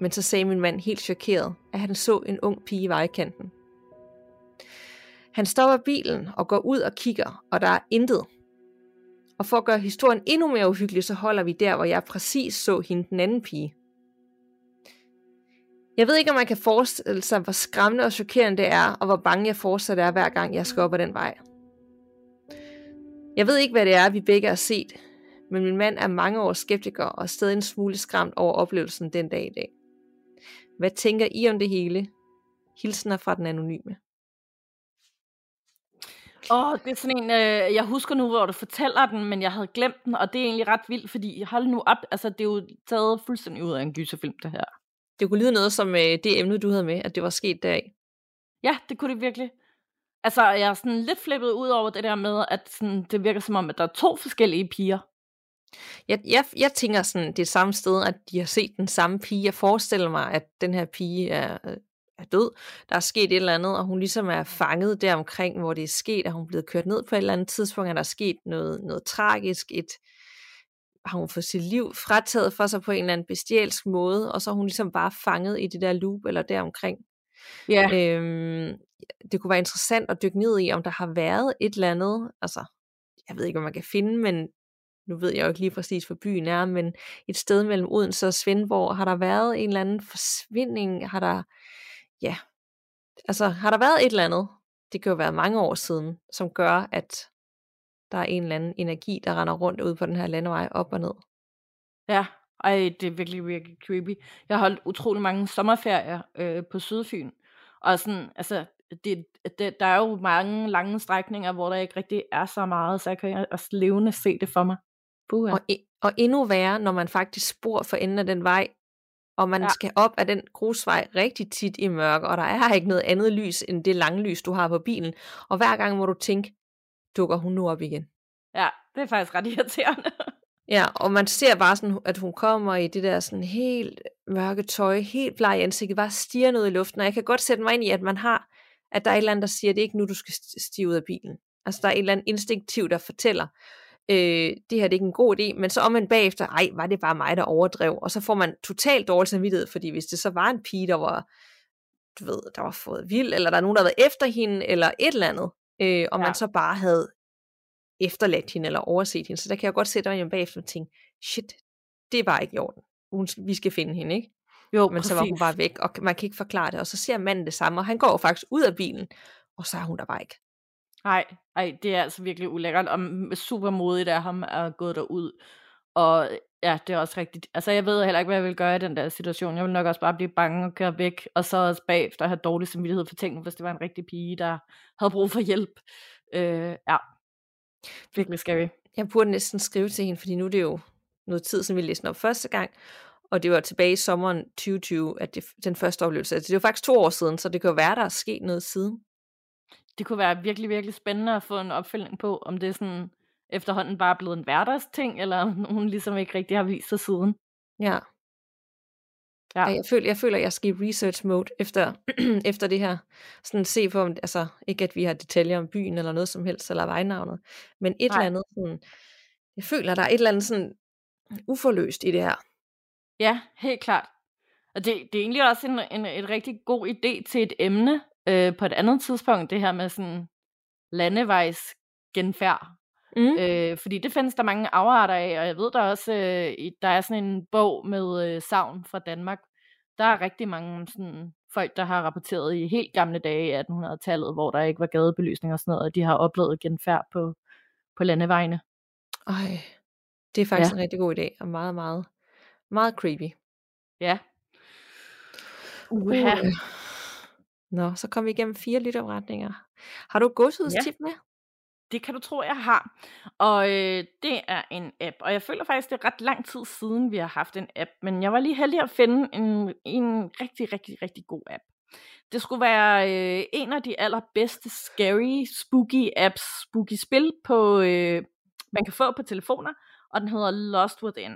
S1: Men så sagde min mand helt chokeret, at han så en ung pige i vejkanten. Han stopper bilen og går ud og kigger, og der er intet. Og for at gøre historien endnu mere uhyggelig, så holder vi der, hvor jeg præcis så hende den anden pige. Jeg ved ikke, om man kan forestille sig, hvor skræmmende og chokerende det er, og hvor bange jeg fortsat er, hver gang jeg skal op ad den vej. Jeg ved ikke, hvad det er, vi begge har set, men min mand er mange år skeptiker og stadig en smule skræmt over oplevelsen den dag i dag. Hvad tænker I om det hele? Hilsner fra den anonyme.
S2: Åh, oh, det er sådan en, øh, jeg husker nu, hvor du fortæller den, men jeg havde glemt den, og det er egentlig ret vildt, fordi hold nu op, altså det er jo taget fuldstændig ud af en gyserfilm, det her.
S1: Det kunne lyde noget som øh, det emne, du havde med, at det var sket deraf.
S2: Ja, det kunne det virkelig. Altså, jeg er sådan lidt flippet ud over det der med, at sådan, det virker som om, at der er to forskellige piger.
S1: Jeg, jeg, jeg tænker sådan, det samme sted, at de har set den samme pige. Jeg forestiller mig, at den her pige er, er død. Der er sket et eller andet, og hun ligesom er fanget der omkring, hvor det er sket, at hun er blevet kørt ned på et eller andet tidspunkt, at der er sket noget, noget tragisk, et, har hun fået sit liv frataget for sig på en eller anden bestialsk måde, og så er hun ligesom bare fanget i det der loop eller deromkring.
S2: Ja.
S1: Øhm, det kunne være interessant at dykke ned i, om der har været et eller andet, altså, jeg ved ikke, om man kan finde, men nu ved jeg jo ikke lige præcis, hvor byen er, men et sted mellem Odense og Svendborg, har der været en eller anden forsvinding, har der, ja, altså, har der været et eller andet, det kan jo være mange år siden, som gør, at der er en eller anden energi, der render rundt ud på den her landevej op og ned.
S2: Ja, ej, det er virkelig, virkelig creepy. Jeg har holdt utrolig mange sommerferier øh, på Sydfyn, og sådan, altså, det, det, der er jo mange lange strækninger, hvor der ikke rigtig er så meget, så jeg kan også levende se det for mig.
S1: Buh, og, og endnu værre, når man faktisk bor for enden af den vej, og man ja. skal op af den grusvej rigtig tit i mørke, og der er ikke noget andet lys end det lange lys, du har på bilen. Og hver gang må du tænke, dukker hun nu op igen?
S2: Ja, det er faktisk ret irriterende.
S1: Ja, og man ser bare sådan, at hun kommer i det der sådan helt mørke tøj, helt bleg i ansigtet, bare stiger noget i luften, og jeg kan godt sætte mig ind i, at man har, at der er et eller andet, der siger, at det er ikke nu, du skal stige ud af bilen. Altså der er et eller andet instinktiv, der fortæller, øh, det her det er ikke en god idé, men så om man bagefter, ej, var det bare mig, der overdrev, og så får man totalt dårlig samvittighed, fordi hvis det så var en pige, der var, du ved, der var fået vild, eller der er nogen, der har været efter hende, eller et eller andet, øh, og ja. man så bare havde efterladt hende eller overset hende. Så der kan jeg godt sætte mig bagefter og tænke, shit, det bare ikke i orden. Hun, vi skal finde hende, ikke?
S2: Jo,
S1: Men præcis. så var hun bare væk, og man kan ikke forklare det. Og så ser manden det samme, og han går faktisk ud af bilen, og så er hun der bare ikke.
S2: Nej, ej, det er altså virkelig ulækkert, og super modigt af ham at gå derud. Og ja, det er også rigtigt. Altså, jeg ved heller ikke, hvad jeg vil gøre i den der situation. Jeg vil nok også bare blive bange og køre væk, og så også bagefter have dårlig samvittighed for tingene, hvis det var en rigtig pige, der havde brug for hjælp. Øh, ja, Virkelig scary.
S1: Jeg burde næsten skrive til hende, fordi nu er det jo noget tid, som vi læste op første gang, og det var tilbage i sommeren 2020, at det, den første oplevelse. Altså, det var faktisk to år siden, så det kan jo være, der er sket noget siden.
S2: Det kunne være virkelig, virkelig spændende at få en opfølgning på, om det er sådan efterhånden bare blevet en hverdagsting, eller om hun ligesom ikke rigtig har vist sig siden.
S1: Ja. Ja. Jeg, føler, jeg føler, jeg skal i research mode efter, efter det her. Sådan se på, om, altså ikke at vi har detaljer om byen eller noget som helst, eller vejnavnet, men et Nej. eller andet sådan, jeg føler, der er et eller andet sådan uforløst i det her.
S2: Ja, helt klart. Og det, det er egentlig også en, en, et rigtig god idé til et emne øh, på et andet tidspunkt, det her med sådan landevejs genfærd. Mm. Øh, fordi det findes der mange afarter af, og jeg ved der også, øh, der er sådan en bog med øh, savn fra Danmark. Der er rigtig mange sådan, folk, der har rapporteret i helt gamle dage i 1800-tallet, hvor der ikke var gadebelysning og sådan noget, og de har oplevet genfærd på, på landevejene.
S1: Ej, det er faktisk ja. en rigtig god idé, og meget, meget, meget creepy.
S2: Ja.
S1: Uha. Uh. Nå, så kom vi igennem fire lytteopretninger. Har du godsudstip ja. med?
S2: Det kan du tro, jeg har. Og øh, det er en app. Og jeg føler faktisk, det er ret lang tid siden, vi har haft en app. Men jeg var lige heldig at finde en, en rigtig, rigtig, rigtig god app. Det skulle være øh, en af de allerbedste scary, spooky apps, spooky spil, på, øh, man kan få på telefoner. Og den hedder Lost Within.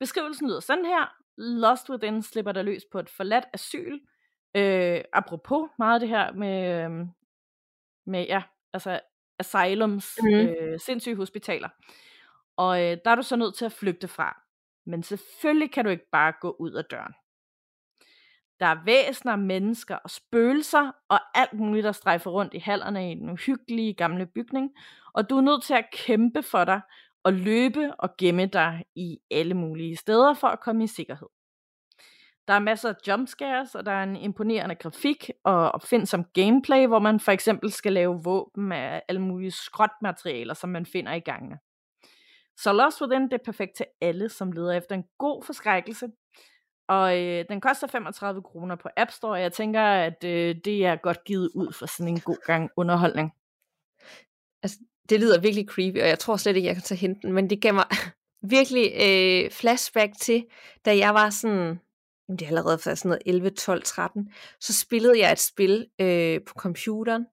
S2: Beskrivelsen lyder sådan her. Lost Within slipper der løs på et forladt asyl. Øh, apropos meget det her med, øh, med ja, altså asylums, mm. øh, sindssyge hospitaler. Og øh, der er du så nødt til at flygte fra. Men selvfølgelig kan du ikke bare gå ud af døren. Der er væsener, mennesker og spøgelser og alt muligt, der strejfer rundt i hallerne i den uhyggelige gamle bygning. Og du er nødt til at kæmpe for dig og løbe og gemme dig i alle mulige steder for at komme i sikkerhed. Der er masser af jumpscares, og der er en imponerende grafik og opfindsom gameplay, hvor man for eksempel skal lave våben af alle mulige skrotmaterialer, som man finder i gangene. Så Lost Within det er perfekt til alle, som leder efter en god forskrækkelse. Og øh, den koster 35 kroner på App Store, og jeg tænker, at øh, det er godt givet ud for sådan en god gang underholdning.
S1: Altså, det lyder virkelig creepy, og jeg tror slet ikke, jeg kan tage den, men det gav mig virkelig øh, flashback til, da jeg var sådan, det er allerede for sådan noget 11, 12, 13, så spillede jeg et spil øh, på computeren.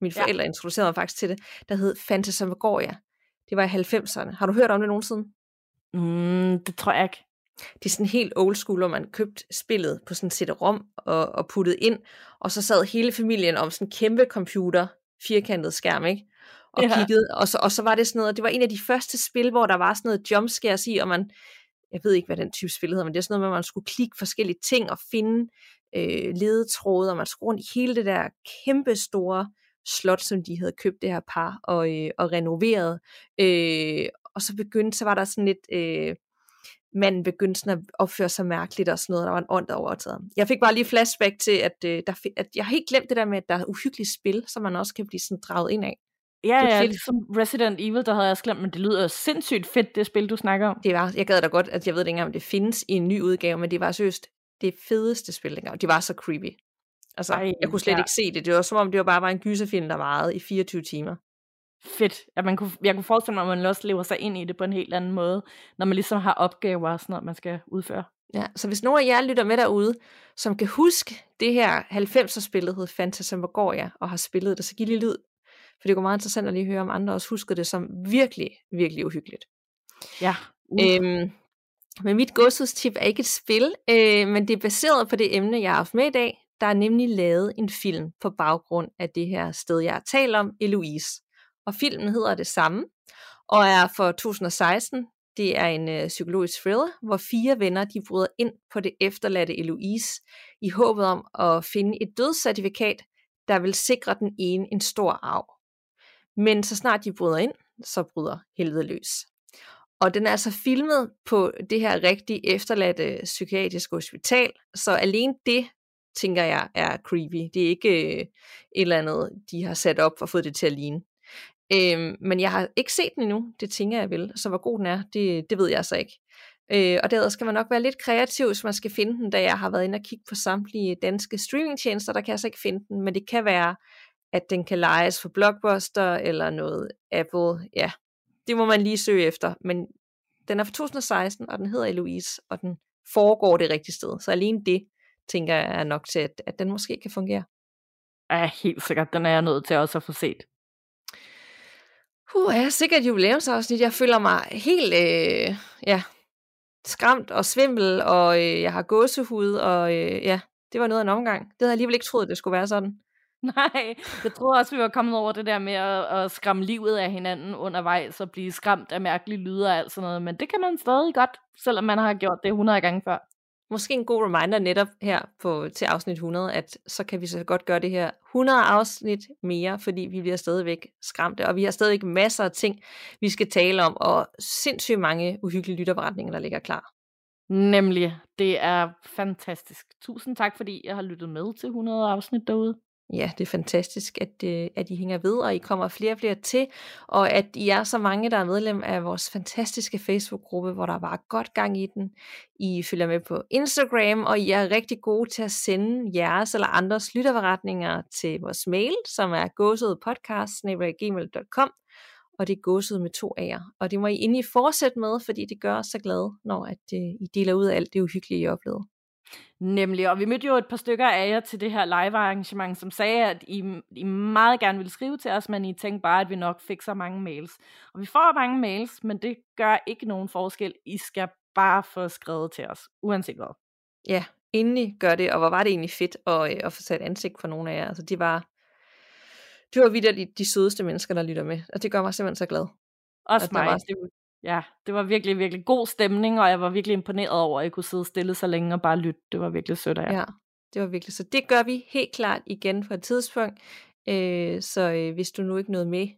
S1: Mine forældre ja. introducerede mig faktisk til det, der hed Phantasmagoria. Det var i 90'erne. Har du hørt om det nogensinde?
S2: Mm, det tror jeg ikke.
S1: Det er sådan helt old school, hvor man købte spillet på sådan et CD-rom og, og puttet ind, og så sad hele familien om sådan en kæmpe computer, firkantet skærm, ikke? Og ja. kiggede, og så, og så var det sådan noget, det var en af de første spil, hvor der var sådan noget jumpscares i, og man, jeg ved ikke, hvad den type spil hedder, men det er sådan noget med, at man skulle klikke forskellige ting og finde øh, ledetråde, og man skulle rundt i hele det der kæmpe store slot, som de havde købt det her par og, øh, og renoveret. Øh, og så begyndte, så var der sådan lidt, øh, manden begyndte sådan at opføre sig mærkeligt og sådan noget, der var en ånd, der overtaget. Jeg fik bare lige flashback til, at, øh, der, at jeg har helt glemt det der med, at der er uhyggeligt spil, som man også kan blive sådan draget ind af.
S2: Ja, det ja, fedt. ligesom Resident Evil, der havde jeg også glemt, men det lyder sindssygt fedt, det spil, du snakker om.
S1: Det var, jeg gad da godt, at jeg ved ikke engang, om det findes i en ny udgave, men det var seriøst det fedeste spil dengang. Det var så creepy. Altså, Ej, jeg kunne slet ja. ikke se det. Det var som om, det var bare var en gyserfilm, der varede i 24 timer.
S2: Fedt. At man kunne, jeg kunne forestille mig, at man også lever sig ind i det på en helt anden måde, når man ligesom har opgaver og sådan noget, man skal udføre.
S1: Ja, så hvis nogen af jer lytter med derude, som kan huske det her 90'er-spil, der hed Phantasmagoria, og har spillet det, så giv lige lyd. For det går meget interessant at lige høre, om andre også husker det som virkelig, virkelig uhyggeligt.
S2: Ja.
S1: Uh. Øhm, men mit godshedstip er ikke et spil, øh, men det er baseret på det emne, jeg har haft med i dag. Der er nemlig lavet en film på baggrund af det her sted, jeg har talt om, Eloise. Og filmen hedder det samme, og er for 2016. Det er en øh, psykologisk thriller, hvor fire venner de bryder ind på det efterladte Eloise i håbet om at finde et dødscertifikat, der vil sikre den ene en stor arv. Men så snart de bryder ind, så bryder helvede løs. Og den er altså filmet på det her rigtig efterladte psykiatriske hospital, så alene det, tænker jeg, er creepy. Det er ikke øh, et eller andet, de har sat op og fået det til at ligne. Øhm, men jeg har ikke set den endnu, det tænker jeg vel. Så hvor god den er, det, det ved jeg altså ikke. Øh, og derudover skal man nok være lidt kreativ, hvis man skal finde den, da jeg har været inde og kigge på samtlige danske streamingtjenester, der kan jeg altså ikke finde den, men det kan være, at den kan lejes for Blockbuster eller noget Apple. Ja, det må man lige søge efter, men den er fra 2016, og den hedder Eloise, og den foregår det rigtige sted. Så alene det, tænker jeg, er nok til, at, at den måske kan fungere.
S2: Ja, helt sikkert. Den er jeg nødt til også at få set.
S1: Uh, jeg er sikkert jubilæumsafsnit. Jeg føler mig helt øh, ja, skræmt og svimmel, og øh, jeg har gåsehud, og øh, ja, det var noget af en omgang. Det havde jeg alligevel ikke troet, det skulle være sådan.
S2: Nej, jeg troede også, vi var kommet over det der med at, at skræmme livet af hinanden undervejs, og blive skræmt af mærkelige lyder og alt sådan noget, men det kan man stadig godt, selvom man har gjort det 100 gange før.
S1: Måske en god reminder netop her på, til afsnit 100, at så kan vi så godt gøre det her 100 afsnit mere, fordi vi bliver stadigvæk skræmte, og vi har stadigvæk masser af ting, vi skal tale om, og sindssygt mange uhyggelige lytterberetninger, der ligger klar.
S2: Nemlig, det er fantastisk. Tusind tak, fordi jeg har lyttet med til 100 afsnit derude
S1: ja, det er fantastisk, at, øh, at I hænger ved, og I kommer flere og flere til, og at I er så mange, der er medlem af vores fantastiske Facebook-gruppe, hvor der var godt gang i den. I følger med på Instagram, og I er rigtig gode til at sende jeres eller andres lytterberetninger til vores mail, som er gåsødepodcast.gmail.com, og det er gåsød med to A'er. Og det må I endelig fortsætte med, fordi det gør os så glade, når at, uh, I deler ud af alt det uhyggelige, I oplevede.
S2: Nemlig, og vi mødte jo et par stykker af jer til det her live-arrangement, som sagde, at I, I meget gerne ville skrive til os, men I tænkte bare, at vi nok fik så mange mails. Og vi får mange mails, men det gør ikke nogen forskel. I skal bare få skrevet til os, uanset hvad.
S1: Ja, endelig gør det, og hvor var det egentlig fedt at, øh, at få sat ansigt for nogle af jer. Altså, de var, det var videre de, de sødeste mennesker, der lytter med, og det gør mig simpelthen så glad.
S2: Også mig. Var... Ja, det var virkelig, virkelig god stemning, og jeg var virkelig imponeret over, at jeg kunne sidde stille så længe og bare lytte. Det var virkelig sødt af jer.
S1: Ja, det var virkelig. Så det gør vi helt klart igen på et tidspunkt. Øh, så øh, hvis du nu ikke nåede med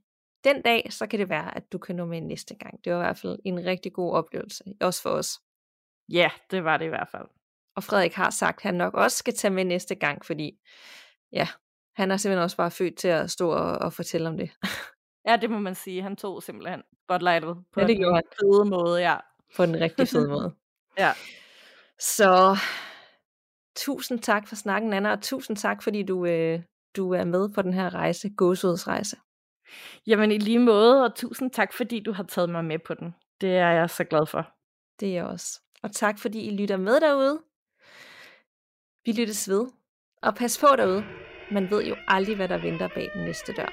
S1: den dag, så kan det være, at du kan nå med næste gang. Det var i hvert fald en rigtig god oplevelse, også for os.
S2: Ja, det var det i hvert fald.
S1: Og Frederik har sagt, at han nok også skal tage med næste gang, fordi ja, han er simpelthen også bare født til at stå og, og fortælle om det.
S2: Ja, det må man sige. Han tog simpelthen spotlightet på
S1: ja, det
S2: en fede måde, ja.
S1: På en rigtig fed måde.
S2: ja.
S1: Så tusind tak for snakken, Anna, og tusind tak, fordi du, øh, du er med på den her rejse, gåsødsrejse.
S2: Jamen i lige måde, og tusind tak, fordi du har taget mig med på den. Det er jeg så glad for.
S1: Det er jeg også. Og tak, fordi I lytter med derude. Vi lyttes ved. Og pas på derude. Man ved jo aldrig, hvad der venter bag den næste dør.